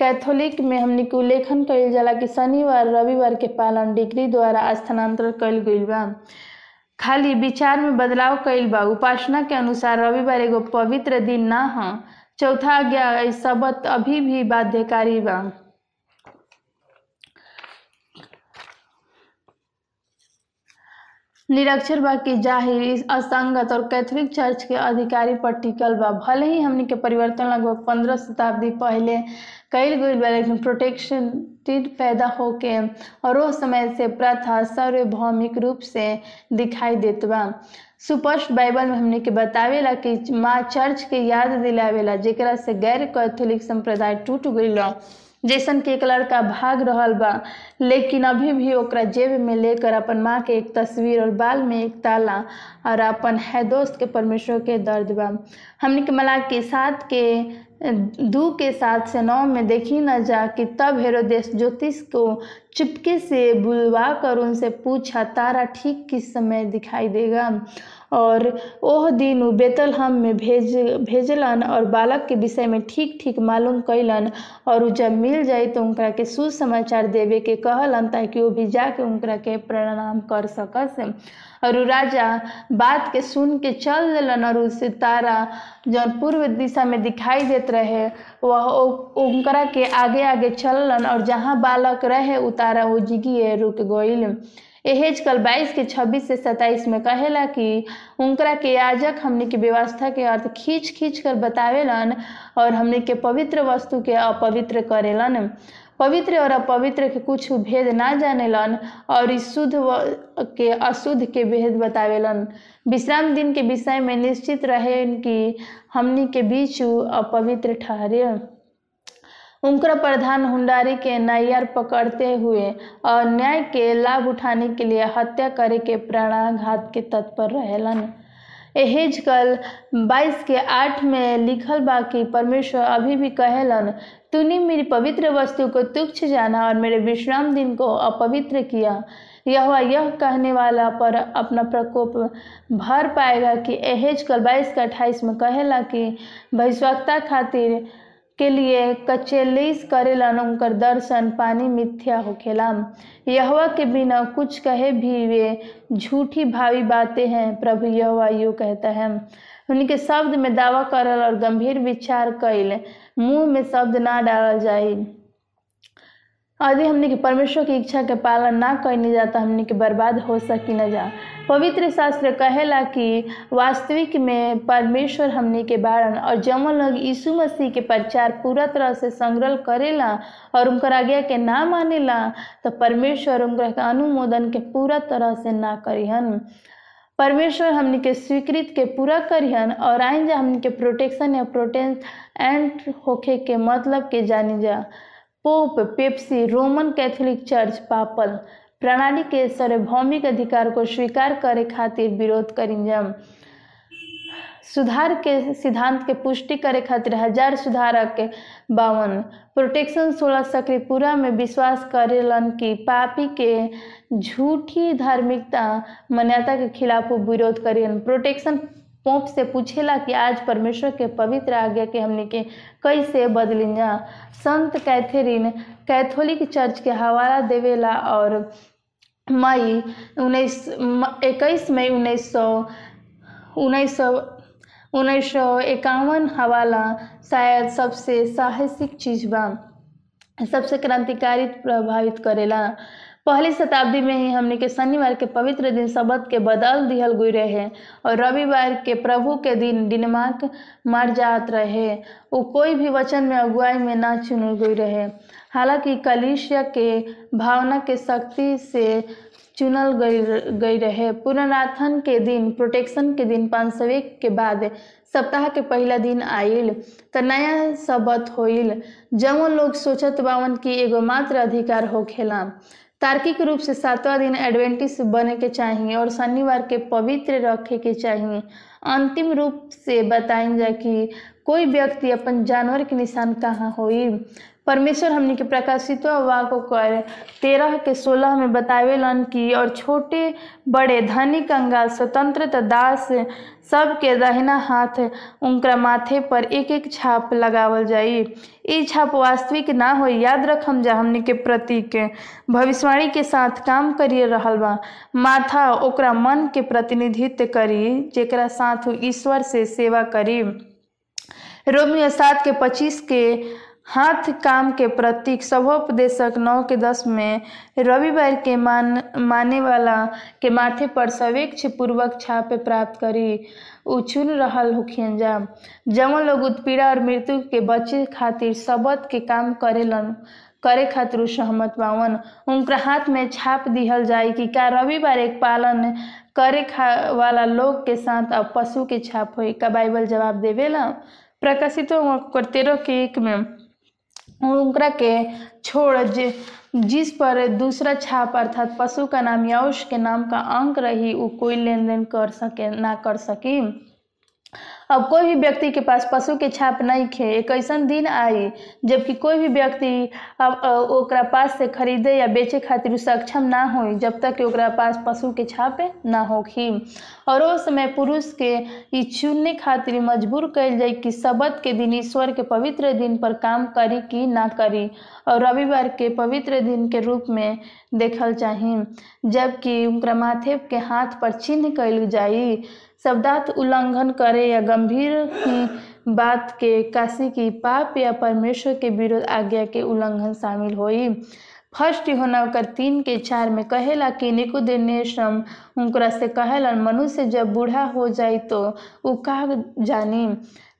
कैथोलिक में हमने के उल्लेखन कइल जाला कि शनिवार, रविवार के पालन डिग्री द्वारा स्थानांतरण कइल गइल बा। खाली विचार में बदलाव कइल बा। उपासना के अनुसार रविवार एगो पवित्र दिन ना ह। चौथा आज्ञा शब्द अभी भी बाध्यकारी बा। निरक्षर बा की ज़ाहिर असंगत और कैथोलिक चर्च के अधिकारी पर टिकल बा। भले ही हमनी के परिवर्तन लगभग पंद्रह शताब्दी पहले कईल गई बा लेकिन प्रोटेक्शन पैदा होके और वो समय से प्रथा सार्वभौमिक रूप से दिखाई देत बा। सुपष्ट बाइबल में हमने के बतावेला कि माँ चर्च के याद दिलावेला, जेकरा से गैर कैथोलिक संप्रदाय टूट गईल जैसन कि एक लड़का भाग रहल बा, लेकिन अभी भी ओकरा जेब में लेकर अपन माँ के एक तस्वीर और बाल में एक ताला और अपन है दोस्त के परमेश्वर के दर्द बा। हमने के मलाक के साथ के, दू के साथ से नौ में देखी न जा कि तब हेरोदेस ज्योतिष को चुपके से बुलवा कर उनसे पूछा, तारा ठीक किस समय दिखाई देगा? और ओह दिन उ बेतलहम में भेज, भेजलन और बालक के विषय में ठीक ठीक मालूम कैलन और उ जब मिल जाए तो उनकरा के सुसमाचार देवे के कहलन ताकि वो भी जाके उनकरा के प्रणाम कर सकस। और राजा बात के सुन के चल दिलन और उसे तारा जौन पूर्व दिशा में दिखाई देत रहे, वह उनकरा के आगे आगे चललन और जहाँ बालक रहे उतारा वो जिगिए रुक गईल एहेज कल 22 के 26 से 27 में कहेला कि, उनकरा के याजक हमने के व्यवस्था के अर्थ खींच खींच कर बतावेलन और हमने के पवित्र वस्तु के अपवित्र करेलन। पवित्र और अपवित्र के कुछ भेद ना जानेलन और इस शुद्ध के अशुद्ध के भेद बतावेलन। विश्राम दिन के विषय में निश्चित रहे कि हमनी के बीच अपवित्र ठहरे। उनकर प्रधान हुंडारी के नैयर पकड़ते हुए और न्याय के लाभ उठाने के लिए हत्या करे के प्राणाघात के तत्पर रहेलन। एहेज कल 22 के आठ में लिखल बा कि परमेश्वर अभी भी कहेलन, तूने मेरी पवित्र वस्तु को तुच्छ जाना और मेरे विश्राम दिन को अपवित्र किया। यह यह कहने वाला पर अपना प्रकोप भर पाएगा कि एहेज कल बाईस का अट्ठाईस में कहेला कि, भविष्यवक्ता खातिर के लिए कचेलीस करेलन उनकर दर्शन पानी मिथ्या होखेला यहवा के बिना कुछ कहे भी वे झूठी भावी बातें हैं, प्रभु यहवा यू कहता है। उनके शब्द में दावा करल और गंभीर विचार कैल मुँह में शब्द ना डाल जाए यदि हमने के परमेश्वर की इच्छा के पालन ना करने जाता हमने के बर्बाद हो सकी न जा। पवित्र शास्त्र कहेला कि वास्तविक में परमेश्वर हमने के बारन और जमन लोग यीशु मसीह के प्रचार पूरा तरह से संग्रह करेला और उनकर आज्ञा के ना मानेला तो परमेश्वर उनकर अनुमोदन के पूरा तरह से ना करिहन। परमेश्वर हमने के स्वीकृत के पूरा करिहन और आइन जा हमने के प्रोटेक्शन या प्रोटेंट एंड होखे के मतलब के जानी जा। Pope papacy Roman Catholic Church papal प्रणाली के सार्वभौमिक अधिकार को स्वीकार करे खातिर विरोध करिंजम सुधार के सिद्धांत के पुष्टि करे खातिर हज़ार सुधारक बावन प्रोटेक्शन सोलह सक्रियपुरा में विश्वास करेलन कि पापी के झूठी धार्मिकता मान्यता के खिलाफ विरोध करेलन प्रोटेक्शन पोप से पूछेला कि आज परमेश्वर के पवित्र आज्ञा के हमने के कैसे बदलिंजा संत कैथरीन कैथोलिक चर्च के हवाला देवेला और मई उन्नीस, इक्कीस मई उन्नीस सौ उन्नीस सौ उन्नीस सौ इक्यावन हवाला शायद सबसे साहसिक चीज़ बा। सबसे क्रांतिकारी प्रभावित करेला। पहली शताब्दी में ही हमने के शनिवार के पवित्र दिन शब्द के बदल दिहल गुई रहे और रविवार के प्रभु के दिन डिनमार्क मर जात रहे। वो कोई भी वचन में अगुवाई में ना चुनल गई रहे। हालाँकि कलिसिया के भावना के शक्ति से चुनल गई गई रहे। पुनराथन के दिन, प्रोटेक्शन के दिन पाँच सौ एक के बाद सप्ताह के पहला दिन आइल त नया सबत होइल। जवन लोग सोचत बावन कि एगो मात्र अधिकार होखेला तार्किक रूप से सातवां दिन एडवेंटिस बने के चाहिए और शनिवार के पवित्र रखे के चाहिए। अंतिम रूप से बताएँ जाए कि कोई व्यक्ति अपन जानवर के निशान कहाँ होई? परमेश्वर हमने के प्रकाशित वाक कर तेरह के सोलह में बतावेलन की, और छोटे, बड़े, धनी, कंगाल, स्वतंत्र दास, सबके दहिना हाथ, उनका माथे पर एक एक छाप लगावल जाई। ई छाप वास्तविक ना हो याद रखम जा हमने के प्रतीक, भविष्यवाणी के साथ काम करिए रहल बा। माथा ओकरा मन के प्रतिनिधित्व करी, जेकरा साथ ईश्वर से सेवा करी। रोमियो सात के पच्चीस के हाथ काम के प्रतीक सभोपदेशक नौ के दस में रविवार के मान, माने वाला के माथे पर सवेक्ष पूर्वक छापे प्राप्त करी। उ चुन रहल होखियन जा। जवन लोग उत्पीड़ा और मृत्यु के बचे खातिर सबत के काम करेलन, करे खातिर सहमत बावन। उनका हाथ में छाप दिहल जाए कि का रविवार एक पालन करे खा, वाला लोग के साथ अब पशु के छाप हो का बाइबल जवाब देवेला? प्रकाशित तेरह के एक में। उनकरा के छोड़ जे, जिस पर दूसरा छाप अर्थात पशु का नाम या उसके नाम का अंक रही वो कोई लेन देन कर सके, ना कर सकी। अब कोई भी व्यक्ति के पास पशु के छाप नहीं खे, एक ऐसा दिन आई जबकि कोई भी व्यक्ति अब ओकरा पास से खरीदे या बेचे खातिर सक्षम ना हो जब तक कि ओकरा पास पशु के छाप ना होखी। और उस समय पुरुष के ई चुनने खातिर मजबूर कल जाए कि सबत के दिन, ईश्वर के पवित्र दिन पर काम करी कि ना करी, और रविवार के पवित्र दिन के रूप में देखल चाहिए जबकि उनका माथे के हाथ पर चिन्ह कल जाई। शब्दार्थ उल्लंघन करे या गंभीर बात के काशी की पाप या परमेश्वर के विरोध आज्ञा के उल्लंघन शामिल होई। फ़र्स्ट होना कर तीन के चार में कहेला कि निकोदेनेशम उनकरा से कहेलन, मनुष्य जब बूढ़ा हो जाए तो उ का जानी?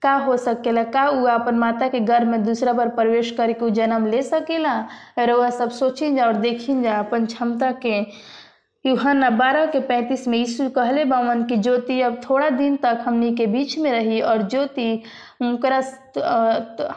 का हो सकेला? का उ अपन माता के घर में दूसरा बार प्रवेश करके जन्म ले सकेला? वह सब सोचिन जा और देखी जा, अपन क्षमता के यूहन्ना बारह के पैंतीस में यीशु कहले बावन कि, ज्योति, अब थोड़ा दिन तक हमनी के बीच में रही और ज्योति उनकरा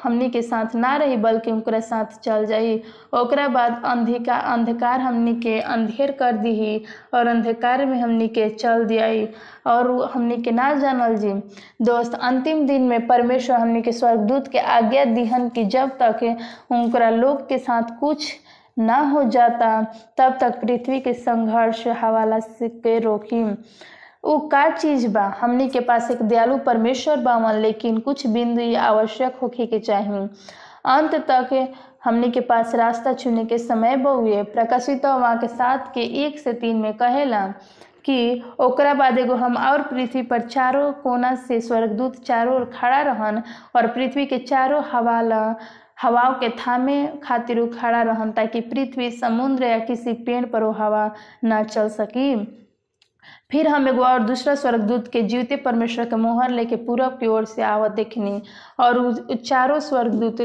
हमनी के साथ ना रही, बल्कि उनकरा साथ चल जाई। ओकरा बाद अंधिका अंधकार हमनी के अंधेर कर दी और अंधकार में हमनी के चल दियाई और हमनी के ना जानल जी। दोस्त, अंतिम दिन में परमेश्वर हमनी के स्वर्गदूत के आज्ञा दिहन कि जब तक उनकरा लोग के साथ कुछ ना हो जाता, तब तक पृथ्वी के संघर्ष हवाला के रोकी। वो का चीज़ बा? हमनी के पास एक दयालु परमेश्वर बावन, लेकिन कुछ बिंदु ये आवश्यक होके के चाहिए अंत तक हमनी के पास रास्ता चुने के समय बहुए प्रकाशित वहाँ के साथ के एक से तीन में कहेला कि ओकरा बाद एगो हम और पृथ्वी पर चारों कोना से स्वर्गदूत चारों ओर खड़ा रहन और पृथ्वी के चारों हवाला हवाओं के थामे खातिर उ खड़ा रहन ताकि पृथ्वी समुद्र या किसी पेड़ पर वो हवा ना चल सकी। फिर हम एगो और दूसरा स्वर्गदूत के जीवते परमेश्वर के मोहर लेके पूरब की ओर से आवत देखनी। और चारों स्वर्गदूत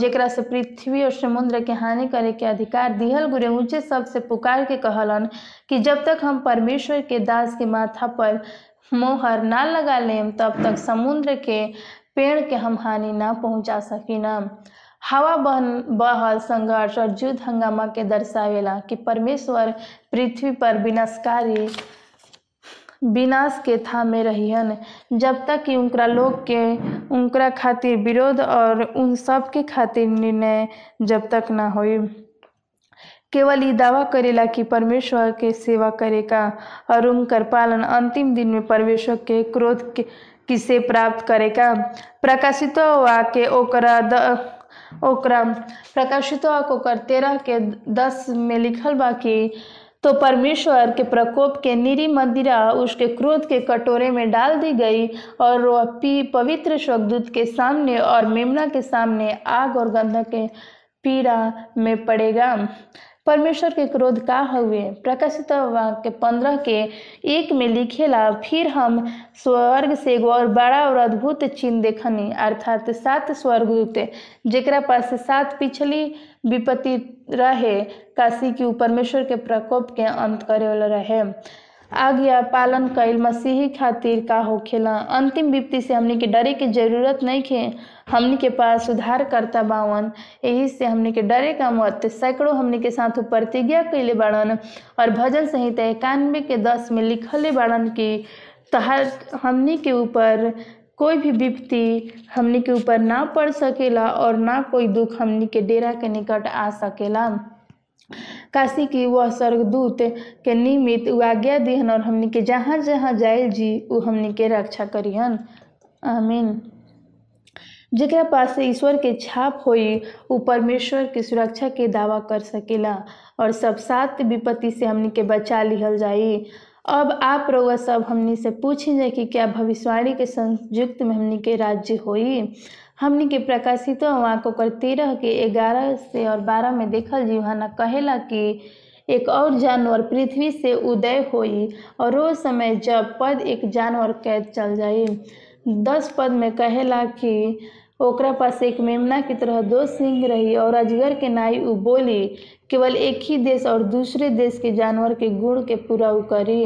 जेकरा से पृथ्वी और समुद्र के हानि करे के अधिकार दिहल गुरे, ऊँचे शब्द से पुकार के कहलन कि जब तक हम परमेश्वर के दास के माथा पर मोहर ना लगा लेम, तब तक समुद्र के पेड़ के हम हानि ना पहुँचा सकीना हवा बहन, बहल संघर्ष और युद्ध हंगामा के दर्शावेला कि परमेश्वर पृथ्वी पर विनाशकारी, विनाश के थामे रहियन। जब तक कि उनकरा लोग के, उनकरा खातिर विरोध और उन सब के खातिर निर्णय जब तक ना हो केवल ये दावा करेला कि परमेश्वर के सेवा करेगा और उनकर पालन अंतिम दिन में परमेश्वर के क्रोध के किसे प्राप्त करेगा? प्रकाशित वाक्य ओकरा द, ओकरा, प्रकाशित ओकर तेरह के दस में लिखल बा कि तो परमेश्वर के प्रकोप के निरी मंदिरा, उसके क्रोध के कटोरे में डाल दी गई और वह पवित्र स्वर्गदूत के सामने और मेमना के सामने आग और गंधक के पीड़ा में पड़ेगा। परमेश्वर के क्रोध का हुए। प्रकाशित वाक्य पंद्रह के एक में लिखेला, फिर हम स्वर्ग से और बड़ा और अद्भुत चिन्ह देखनी। अर्थात सात स्वर्गदूत जरा पास सात पिछली विपत्ति रहे, काशी की परमेश्वर के प्रकोप के अंत करे वाला रहे। आज्ञा पालन कईल मसीही खातिर का होखेला? अंतिम विपत्ति से हमनी के डरे के ज़रूरत नहीं खे हमनी के पास सुधार करता बावन। यही से हमनी के डरे का मत सैकड़ों हमनी के साथ प्रतिज्ञा कैले बाड़न और भजन संहिता इक्यानवे के दस में लिखले बाड़न कि तहार हमनी के ऊपर कोई भी विपत्ति हमनी के ऊपर ना पड़ सकेला और ना कोई दुख हमनी के डेरा के निकट आ सकेला। काशी की वह स्वर्गदूत के निमित्त उ आज्ञा दिहन और हमनी के जहाँ जहाँ जायल जी, उ हमनी के रक्षा करिहन। आमीन। जेकरा पास ईश्वर के छाप होई, उ परमेश्वर के सुरक्षा के दावा कर सकेला और सब सात विपत्ति से हमनी के बचा लिहल जाई। अब आप रउआ सब हमनी से पूछी जाए कि क्या भविष्यवाणी के संयुक्त में हमनी के राज्य होई? हमनी के प्रकाशित वाक ओकर तेरह के ग्यारह से और बारह में देखल जीवाना कहेला कि एक और जानवर पृथ्वी से उदय होई और वो समय जब पद एक जानवर कैद चल जाई। दस पद में कहेला कि ओकरा पास एक मेमना की तरह दो सिंह रही और अजगर के नाई उ बोली, केवल एक ही देश और दूसरे देश के जानवर के गुण के पूरा उ करी।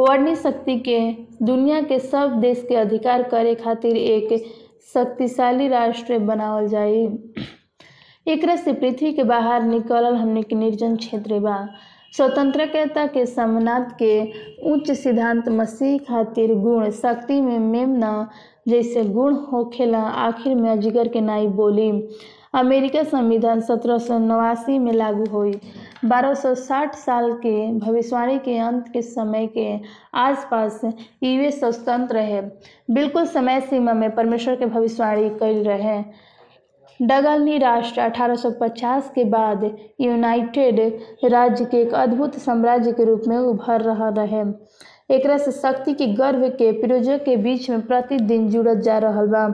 वर्णी शक्ति के दुनिया के सब देश के अधिकार करे खातिर एक शक्तिशाली राष्ट्र बनावल जाई। एक से पृथ्वी के बाहर निकल हमने के निर्जन क्षेत्र बा। स्वतंत्रता के समनात के उच्च सिद्धांत मसीह खातिर गुण शक्ति में मेमना जैसे गुण होखेला, आखिर में अजगर के नाई बोली। अमेरिका संविधान सत्रह सौ नवासी में लागू हुई। 1260 साल के भविष्यवाणी के अंत के समय के आसपास यूएस स्वतंत्र है बिल्कुल समय सीमा में परमेश्वर के भविष्यवाणी कैल रहे। डगलनी राष्ट्र 1850 के बाद यूनाइटेड राज्य के एक अद्भुत साम्राज्य के रूप में उभर रहा रहे। एक शक्ति के गर्व के, प्रयोजक के बीच में प्रतिदिन जुड़त जा रहा बा।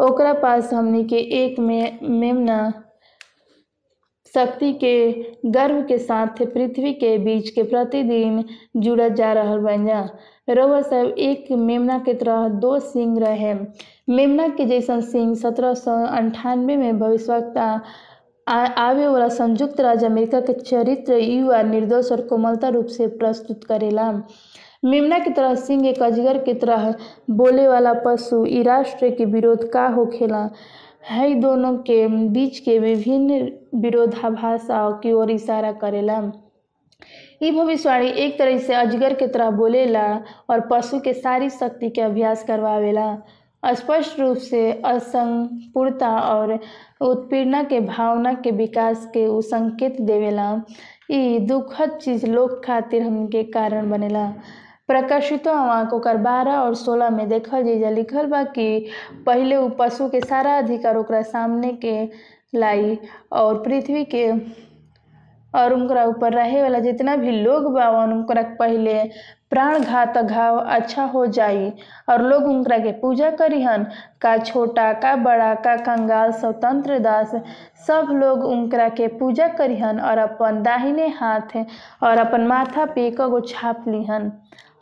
ओकरा पास हमनी के एक में, मेमना शक्ति के गर्व के साथ पृथ्वी के बीच के प्रतिदिन जुड़त जा रहल बा रउआ सब एक मेमना के तरह दो सिंह रहे। मेमना के जैसन सिंह सत्रह सौ अंठानवे में भविष्यवक्ता आवे वाला संयुक्त राज्य अमेरिका के चरित्र युवा निर्दोष और कोमलता रूप से प्रस्तुत करेला। मेमना की तरह सिंह एक अजगर की तरह बोले वाला पशु ई राष्ट्र के विरोध का होखेला है। दोनों के बीच के विभिन्न विरोधाभास की ओर इशारा करेला। ई भविष्यवाणी एक तरह से अजगर के तरह बोलेला और पशु के सारी शक्ति के अभ्यास करवावेला। स्पष्ट रूप से असंपूर्णता और उत्पीड़ना के भावना के विकास के उ संकेत देवेला। दुखद चीज़ लोग खातिर हमके कारण बनेला। प्रकाशित आँख ओकर बारह और सोलह में देखल जीजा लिखल बा कि पहले उ पशु के सारा अधिकार ओकरा सामने के लाई और पृथ्वी के और उनका ऊपर रहे वाला जितना भी लोग बावन, उनकरा पहले प्राण घात घाव अच्छा हो जाई और लोग उनकरा के पूजा करिहन का छोटा, का बड़ा, का कंगाल, स्वतंत्र दास, सब लोग उनकरा के पूजा करिहन और अपन दाहिने हाथ और अपन माथा पे गो छाप लिहन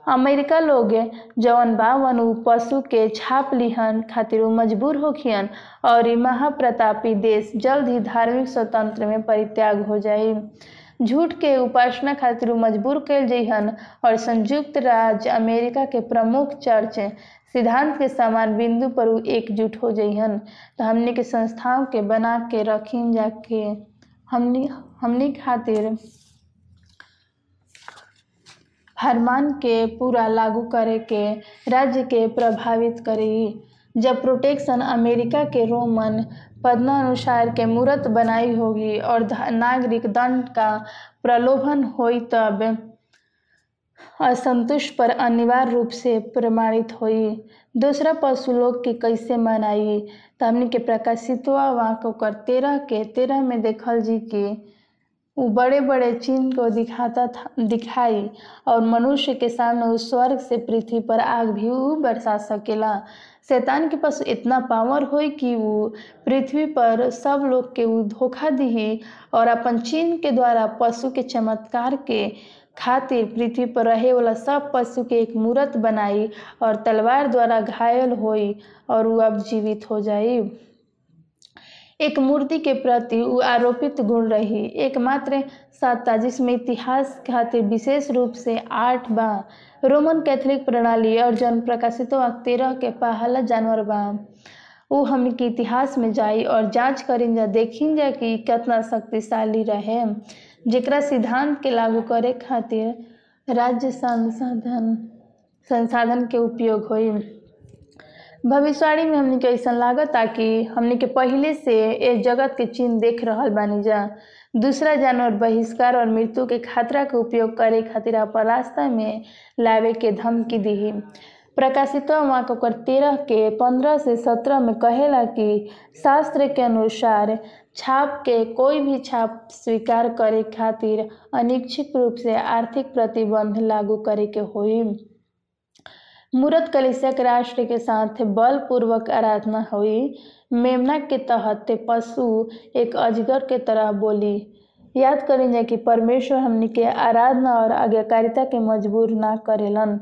अमेरिका लोग, जवन बावन उ पशु के छाप लिहन खातिर मजबूर होखियन और महाप्रतापी देश जल्द ही धार्मिक स्वतंत्र में परित्याग हो जाई। झूठ के उपासना खातिर मजबूर कल जइहन और संयुक्त राज्य अमेरिका के प्रमुख चर्च सिद्धांत के समान बिंदु पर एकजुट हो जइहन। तो हमने के संस्थाओं के बना के रखिन जाके। हमनी हमनी खातिर फरमान के पूरा लागू करे के राज्य के प्रभावित करी। जब प्रोटेक्शन अमेरिका के रोमन पदानुसार के मूर्त बनाई होगी और नागरिक दंड का प्रलोभन होई तब असंतुष्ट पर अनिवार्य रूप से प्रमाणित हुई। दूसरा पशु लोग के कैसे मनाई? तो हमने के प्रकाशित वाक तेरह के तेरह में देखल जी कि बड़े बड़े चिन्ह को दिखाता था, दिखाई और मनुष्य के सामने उस स्वर्ग से पृथ्वी पर आग भी ऊ बरसा सकेला। शैतान के पास इतना पावर हो कि वो पृथ्वी पर सब लोग के ऊ धोखा दी और अपन चिन्ह के द्वारा पशु के चमत्कार के खातिर पृथ्वी पर रहे वाला सब पशु के एक मूर्त बनाई और तलवार द्वारा घायल होई और वो अब जीवित हो जाई। एक मूर्ति के प्रति आरोपित गुण रही। एकमात्र सत्ता जिसमें इतिहास खातिर विशेष रूप से आठ बा। रोमन कैथोलिक प्रणाली और जन प्रकाशित तेरह के पहला जानवर बा। वो हमने के इतिहास में जाई और जाँच करिन जा, देखिन जा कि कितना शक्तिशाली रहे। जरा सिद्धांत के लागू करे खातिर राज्य संसाधन संसाधन के उपयोग होई। भविष्यवाणी में हमने के ऐसा लागत कि हमने के पहले से ए जगत के चिन्ह देख रहा बानी जा। दूसरा जानवर बहिष्कार और मृत्यु के खतरा के उपयोग करे खातिर अपन रास्ता में लावे के धमकी दी प्रकाशित वहाँ ओकर तेरह के पंद्रह से सत्रह में कहेला कि शास्त्र के अनुसार छाप के कोई भी छाप स्वीकार करे खातिर अनिच्छिक रूप से आर्थिक प्रतिबंध लागू करे के होई। मूर्त कलिसिया राष्ट्र के साथ बलपूर्वक आराधना हुई। मेमना के तहत पशु एक अजगर के तरह बोली। याद करें जाए कि परमेश्वर हमने के आराधना और आज्ञाकारिता के मजबूर ना करेलन।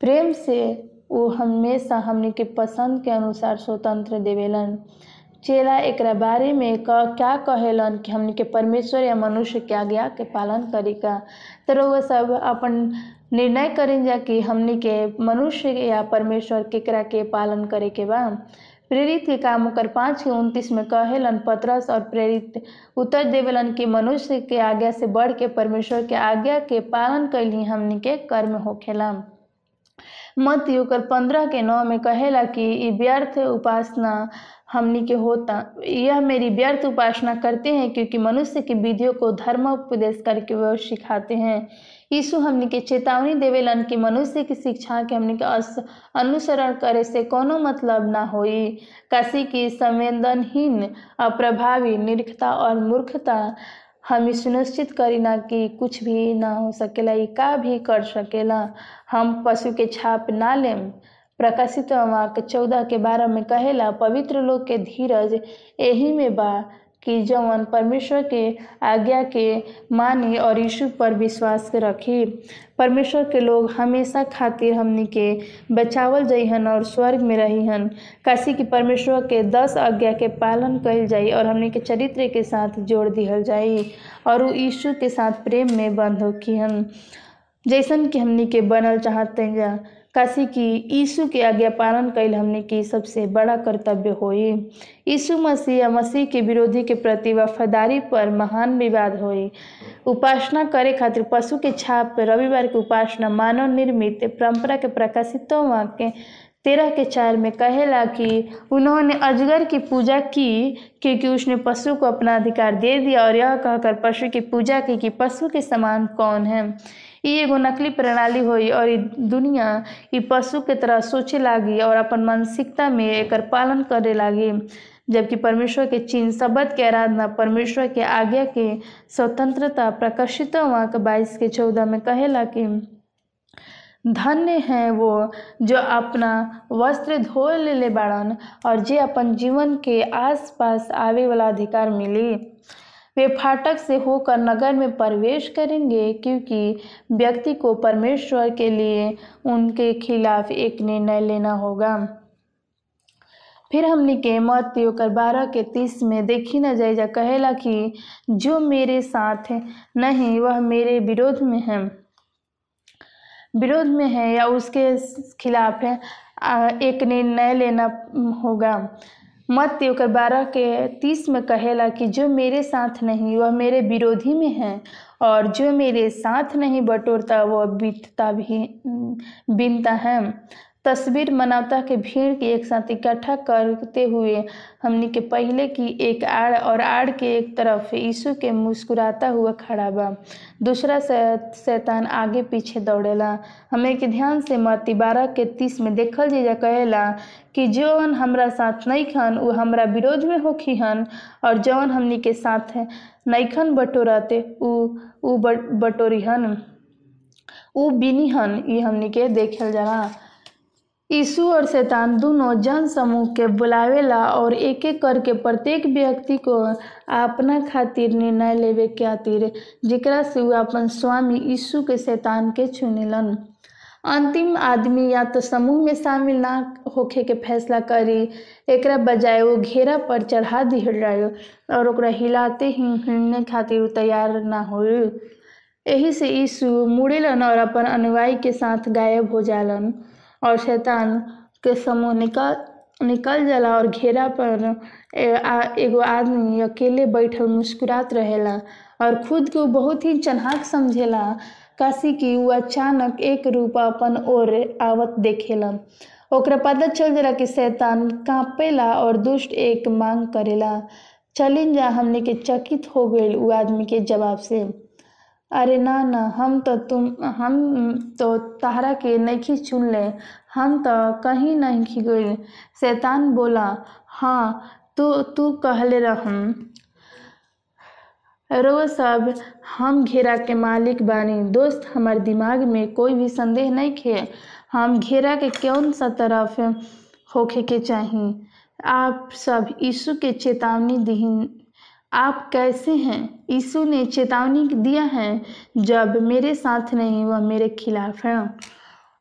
प्रेम से वो हमेशा हमने के पसंद के अनुसार स्वतंत्र देवेलन। चेला एक बारे में क, क्या कहेलन कि हमनी के परमेश्वर या मनुष्य के आज्ञा के पालन करी का? तो वह सब अपन निर्णय करें जा कि हमनी के मनुष्य या परमेश्वर केकरा के पालन करे के बा। प्रेरित के काम ओकर पाँच के उनतीस में कहेलन, पत्रस और प्रेरित उत्तर देवेलन कि मनुष्य के आज्ञा से बढ़ के परमेश्वर के आज्ञा के पालन कैली हमनी के कर्म होखेला। मत युकर पंद्रह के नौ में कहेला कि व्यर्थ उपासना हमनी के होता। यह मेरी व्यर्थ उपासना करते हैं क्योंकि मनुष्य की विधियों को धर्म उपदेश करके वह सिखाते हैं। यीशु हमनी के चेतावनी देवेलन कि मनुष्य की शिक्षा के हमनी के अनुसरण करे से कोनो मतलब ना होई। काशी की संवेदनहीन, अप्रभावी निरखता और मूर्खता हम सुनिश्चित करी ना कि कुछ भी ना हो सकेला का भी कर सकेला। हम पशु के छाप ना लेम। प्रकाशित के चौदह के बारह में कहेला, पवित्र लोग के धीरज यही में बा कि जवन परमेश्वर के आज्ञा के मानी और यीशु पर विश्वास रखी। परमेश्वर के लोग हमेशा खातिर हमनी के बचावल जइहन और स्वर्ग में रहीहन। काशी की परमेश्वर के दस आज्ञा के पालन कल जाई और हमनी के चरित्र के साथ जोड़ दिहल जाई और वो यीशु के साथ प्रेम में बंद होखिहन। जैसन कि हमनी के बनल चाहते जा काशी की यीशु के आज्ञा पालन कैल हमने की सबसे बड़ा कर्तव्य होई। यीशु मसीह या मसीह के विरोधी के प्रति वफादारी पर महान विवाद होई। उपासना करे खातिर पशु के छाप पर रविवार की उपासना मानव निर्मित परंपरा के प्रकाशित के तेरह के चार में कहेला कि उन्होंने अजगर की पूजा की, क्योंकि उसने पशु को अपना अधिकार दे दिया और यह कहकर पशु की पूजा की कि पशु के समान कौन है। ये एगो नकली प्रणाली हुई और दुनिया ये पशु के तरह सोचे लागी और अपन मानसिकता में एकर पालन करे लागी। जबकि परमेश्वर के चिन्ह शब्द के आराधना, परमेश्वर के आज्ञा के स्वतंत्रता प्रकाशित वहाँ के बाईस के चौदह में कहेला कि, धन्य है वो जो अपना वस्त्र धो ले बाड़न और जे अपन जीवन के आसपास आवे वाला अधिकार मिली। वे फाटक से होकर नगर में प्रवेश करेंगे क्योंकि व्यक्ति को परमेश्वर के लिए उनके खिलाफ एक निर्णय लेना होगा। फिर हमने के मत योकर बारह के तीस में देखी न जाए जा कहेला कि जो मेरे साथ नहीं, वह मेरे विरोध में है। विरोध में है या उसके खिलाफ है एक निर्णय लेना होगा। मत ओकर बारह के तीस में कहेला कि जो मेरे साथ नहीं, वह मेरे विरोधी में है, और जो मेरे साथ नहीं बटोरता, वह बीतता भी बीनता है। तस्वीर मानवता के भीड़ के एक साथ इकट्ठा करते हुए हमनी के पहले की एक आड़ और आड़ के एक तरफ़ यीशु के मुस्कुराता हुआ खड़ा बा। दूसरा शैतान आगे पीछे दौड़ेला। हमें के ध्यान से मती बारह के तीस में देखल जीजा कहेला कि जौन हमरा साथ नहीं खन वो हमरा विरोध में होखी हन और जौन हमनी के साथ नईखन बटोरते, उ उ बटोरी हन। उ बिनी हन ये हमनी के देखल जाला यीशु और शैतान दोनों जन समूह के बुलावेला और एक एक करके प्रत्येक व्यक्ति को अपना खातिर निर्णय लेवे के खातिर जेकरा से वो अपन स्वामी यीशु के शैतान के चुनिलन। अंतिम आदमी या तो समूह में शामिल ना होखे के फैसला करी, एकरा बजाय वो घेरा पर चढ़ा दिहल और हिलाते ही हिलने खातिर तैयार ना हो यही से यीशु मुड़ेलन और अपन अनुयायी के साथ गायब हो जालन। और शैतान के समूह निकल निकल जाला और घेरा पर एगो आदमी अकेले बैठल मुस्कुरात रहेला और खुद को बहुत ही चन्हाक समझेला काशी की वो अचानक एक रूप अपन ओर आवत देखेला। ओकरा पता चल जाला कि शैतान कांपेला और दुष्ट एक मांग करेला। चलिन जा हमने के चकित हो गए वो आदमी के जवाब से। अरे ना ना, हम तो तुम, हम तो तहरा के नहीं चुन ले। हम तो कहीं नहीं गई शैतान बोला हाँ तू तू कहले रहम रो सब हम घेरा के मालिक बानी। दोस्त, हमार दिमाग में कोई भी संदेह नहीं खे। हम घेरा के कौन सा तरफ़ होखे के चाहिए आप सब यीशु के चेतावनी दी आप कैसे हैं? यीशु ने चेतावनी दिया है, जब मेरे साथ नहीं, वह मेरे खिलाफ है।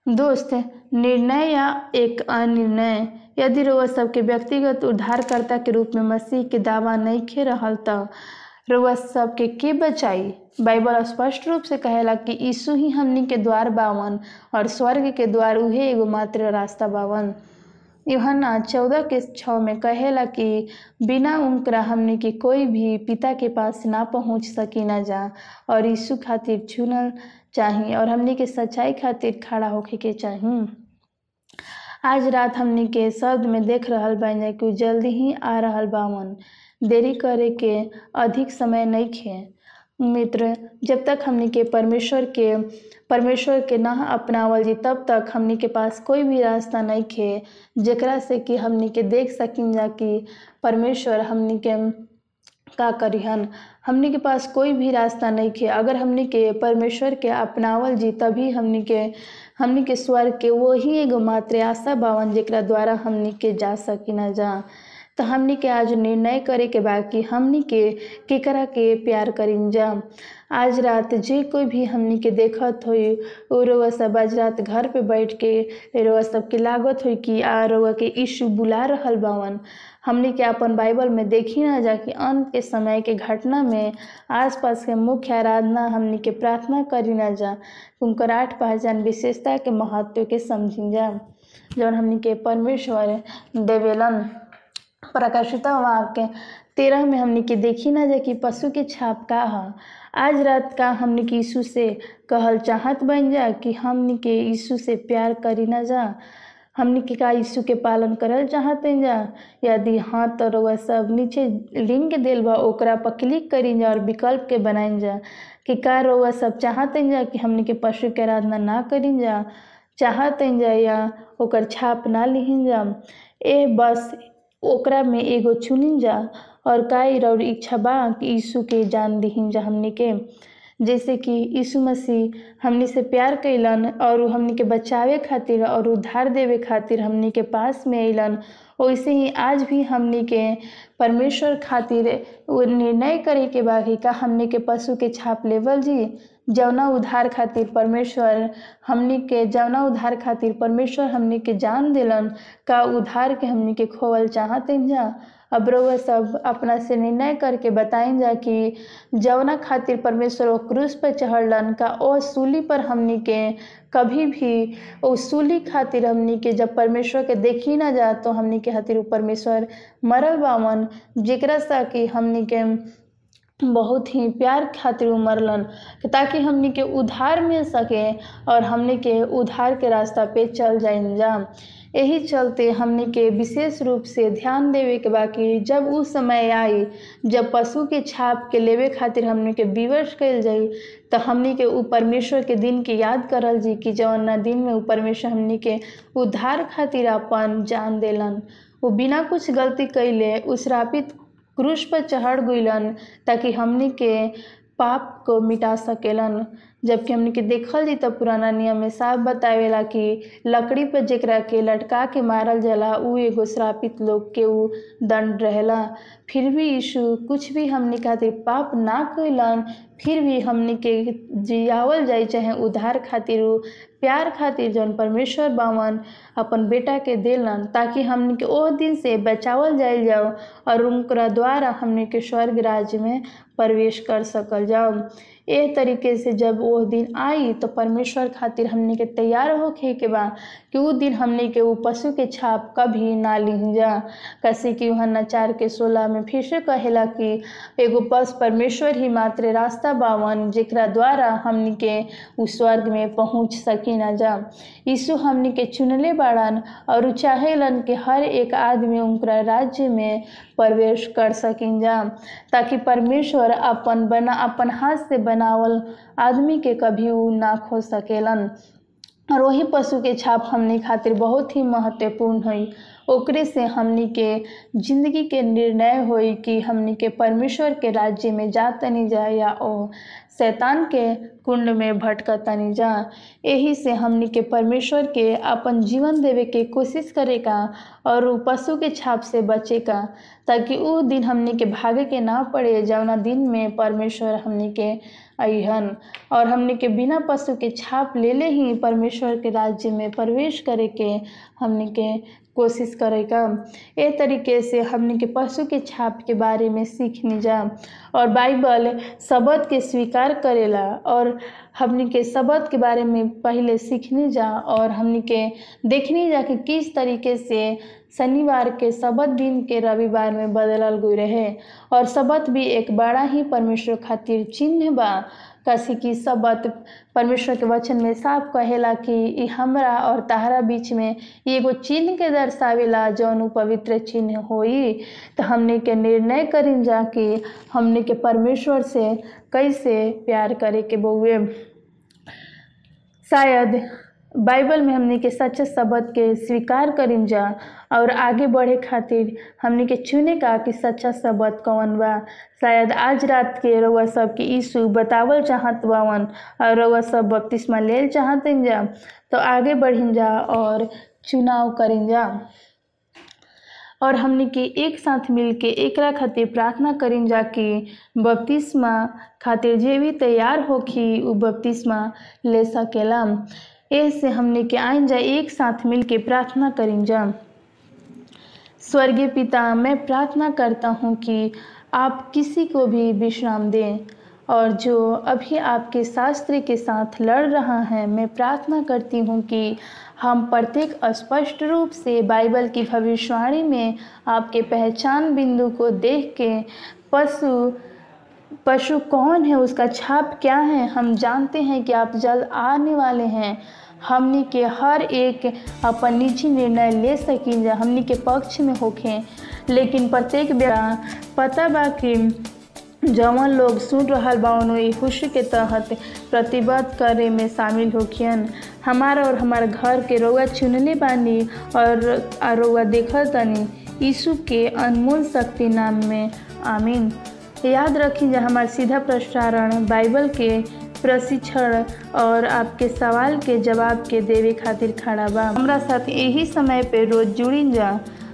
दोस्त, निर्णय या एक अनिर्णय? यदि रोवा सबके व्यक्तिगत उद्धारकर्ता के रूप में मसीह के दावा नहीं खे रहा तो रोवा सबके के बचाई? बाइबल स्पष्ट रूप से कहेला कि यीशु ही हमनी के द्वार बावन और स्वर्ग के द्वार उहे एगो मात्र रास्ता बावन। यूहन्ना चौदह के छः में कहेला कि, बिना उनकरा हमने के कोई भी पिता के पास ना पहुँच सकी ना जा, और यीशु खातिर चुनल चाहिए और हमने के सच्चाई खातिर खड़ा होके के चाहिए आज रात हमने के शब्द में देख रहा बन कि जल्दी ही आ रहा बावन। देरी करे के अधिक समय नहीं खे मित्र, जब तक हमने के परमेश्वर के परमेश्वर के ना अपनावल जी, तब तक हमनी के पास कोई भी रास्ता नहीं खे। जकरा से कि हमनी के देख सकिन जा कि परमेश्वर हमनी के का करिहन। हमनी के पास कोई भी रास्ता नहीं खे। अगर हमनी के परमेश्वर के अपनावल जी, तभी हमनी के हमनी के स्वर्ग के वही एगो मात्र आशा बावन जकरा द्वारा हमनी के जा सकी न जा। तो हमनी के आज निर्णय करे के बा कि हमनी के केकरा के प्यार करीन जा। आज रात जे कोई भी हमनी के देखत वो रोवा सब आज रात घर पे बैठ के रोवा सब के लागत होई कि आ रोवा के यीशु बुला रहल बावन। हमनी के अपन बाइबल में देखी ना जा कि अंत के समय के घटना में आसपास के मुख्य आराधना हमनी के प्रार्थना करी ना जा। उनकर आठ पहचान विशेषता के महत्व के समझी जा। जौन हमनी के परमेश्वर देवेलन। प्रकाशित वाक्य। तेरह में हमने के देखी ना जा कि पशु के छाप का है। आज रात का हमने के यीशु से कहल चाहत बन जा कि हमने के यीशु से प्यार करी ना जा। हमने के का यीशु के पालन करल चाहते जा। यदि हाँ तो रउआ सब नीचे लिंक दिल बा, ओकरा पर क्लिक करी जा और विकल्प के बनाइन जा। कि का रउआ सब चाहते जा कि हमने के पशु के आराधना ना करी जा। चाहते जा या ओकर छाप ना लिहिन जा। ए बस ओकरा में एगो चुनिन जा और काई और इच्छा बा कि यीशु के जान दिहिन जा हमने के। जैसे कि यीशु मसीह हमनी से प्यार कैलन और हमनी के बचावे खातिर और उद्धार देवे खातिर हमनी के पास में अलन वैसे ही आज भी हमनी के परमेश्वर खातिर निर्णय करे के बा कि का हमनी के पशु के छाप लेवल जी। जवना उधार खातिर परमेश्वर हमनी के जवना उधार खातिर परमेश्वर हमनी के जान दिलन का उधार के हमनी के खोवल चाहते जा। अब रउआ सब अपना से निर्णय करके बताइन जा कि जवना खातिर परमेश्वर वो क्रूस पर चढ़लन का ओ सूली पर हमनी के कभी भी, ओ सूली खातिर हमनी के जब परमेश्वर के देखी ना जा तो हमनी के खातिर परमेश्वर मरल बावन जेकरा सा कि हमनी के बहुत ही प्यार खातिर उमरलन ताकि हमनी के उधार मिल सके और हमनी के उधार के रास्ता पे चल जाइन जा। यही चलते हमनी के विशेष रूप से ध्यान देवे के बाकी जब उ समय आई, जब पशु के छाप के लेवे खातिर हमनी के विवश कल जाई तो हमनी के उ परमेश्वर के दिन के याद करल जी कि जौन दिन में उ परमेश्वर हमनी के उद्धार खातिर अपन जान दिलन। वो बिना कुछ गलती कैले उश्रापित क्रूस पर चढ़ गइलन ताकि हमनी के पाप को मिटा सकेलन। जबकि हमनी के देखल जी तब पुराना नियम में साफ़ बतावेला कि लकड़ी पर जेकरा के लटका के मारल जाला, उ एगो श्रापित लोग के उ दंड रहेला। फिर भी यीशु कुछ भी हमनी खातिर पाप ना कैलन फिर भी हमनी के जियावल जाई चाहे उधार खातिर उ, प्यार खातिर जौन परमेश्वर बावन अपन बेटा के देलन, ताकि हमनी के ओ दिन से बचावल जाइल जाओ और उनका द्वारा हमनी के स्वर्ग राज्य में प्रवेश कर सकल जाओ ए तरीके से जब वो दिन आई तो परमेश्वर खातिर हमनी के तैयार होके के बा कि उ दिन हमनी के उ पशु के छाप कभी ना ली जा। कैसे कि वहाँ नचार के सोलह में फिर से कहेला कि एगो पस परमेश्वर ही मात्र रास्ता बावन, जेकरा द्वारा हमनी के उ स्वर्ग में पहुँच सकी ना जा। यीशु हमनी के चुनले बाड़न और चाहेलन कि हर एक आदमी उनका राज्य में प्रवेश कर सकिन जा, ताकि परमेश्वर अपन बना, अपन हाथ से बनावल आदमी के कभी उ ना खो सकेलन। और वही पशु के छाप हमनी खातिर बहुत ही महत्वपूर्ण है ओकरे से हमनी के ज़िंदगी के निर्णय होई कि हमनी के परमेश्वर के राज्य में जा तनी जा या ओ शैतान के कुंड में भटकतनी जा। यही से हमनी के परमेश्वर के अपन जीवन देवे के कोशिश करेगा और उ पशु के छाप से बचे का ताकि उ दिन हमनी के भागे के ना पड़े जौना दिन में परमेश्वर हमनी के अहन और हमनी के बिना पशु के छाप ले ले ही परमेश्वर के राज्य में प्रवेश करे के हमनी के कोशिश करेगा। ए तरीके से हमनी के पशु के छाप के बारे में सीखनी जा। और बाइबल शब्द के स्वीकार करेला और हमनी के शब्द के बारे में पहले सीखने जा और हमने के देखने जा कि किस तरीके से शनिवार के शब्द दिन के रविवार में बदलल गई रहे। और शब्द भी एक बड़ा ही परमेश्वर खातिर चिन्ह बा। कैसे कि शब्द परमेश्वर के वचन में साफ़ कहेला कि हमरा और तहरा बीच में एगो चिन्ह के दर्शावेला जौन पवित्र चिन्ह होई। तो हमने के निर्णय करिन जा कि हमने के परमेश्वर से कैसे प्यार करे के बउए शायद बाइबल में हमने के सच्चे शब्द के स्वीकार करिन जा, और आगे बढ़े खातिर हमने के चुने का कि सच्चा शब्द कौन बा। शायद आज रात के रउआ सब के यीशु बतावल चाहत बावन, और रउआ सब बपतिस्मा लेल चाहतिन जा। तो आगे बढ़िन जा और चुनाव करिन जा। और हमने के एक साथ मिल के एकरा खातिर प्रार्थना जा कि बपतिस्मा खातिर जे भी तैयार होखी, उ बपतिस्मा ले सकेला। ऐसे हमने के आइन जा एक साथ मिल के प्रार्थना करिन जा। स्वर्गीय पिता, मैं प्रार्थना करता हूँ कि आप किसी को भी विश्राम दें और जो अभी आपके शास्त्र के साथ लड़ रहा है, मैं प्रार्थना करती हूँ कि हम प्रत्येक स्पष्ट रूप से बाइबल की भविष्यवाणी में आपके पहचान बिंदु को देख के पशु पशु कौन है, उसका छाप क्या है, हम जानते हैं कि आप जल्द आने वाले हैं। हमनी के हर एक अपन निजी निर्णय ले सकी जा, हमनी के पक्ष में होखे। लेकिन प्रत्येक बेरा पता बा कि जवन लोग सुन रहा बा ई खुशी के तहत प्रतिबद्ध करे में शामिल होखियन। हमारा और हमारे घर के रउआ चुनले बानी और रउआ देखल तनी यीशु के अनमोल शक्ति नाम में। आमीन। याद रखी जा, हमार सीधा प्रसारण बाइबल के प्रशिक्षण और आपके सवाल के जवाब के देवे खातिर खड़ा बा। हमरा साथ यही समय पे रोज जुड़िन जा।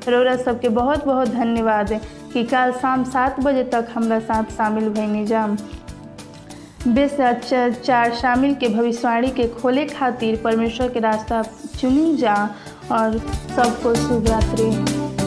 रौरा सबके बहुत बहुत धन्यवाद कि कल शाम सात बजे तक हमरा साथ शामिल भैनी जा बेस चार शामिल के भविष्यवाणी के खोले खातिर परमेश्वर के रास्ता चुनी जा और सबको शुभ रात्रि।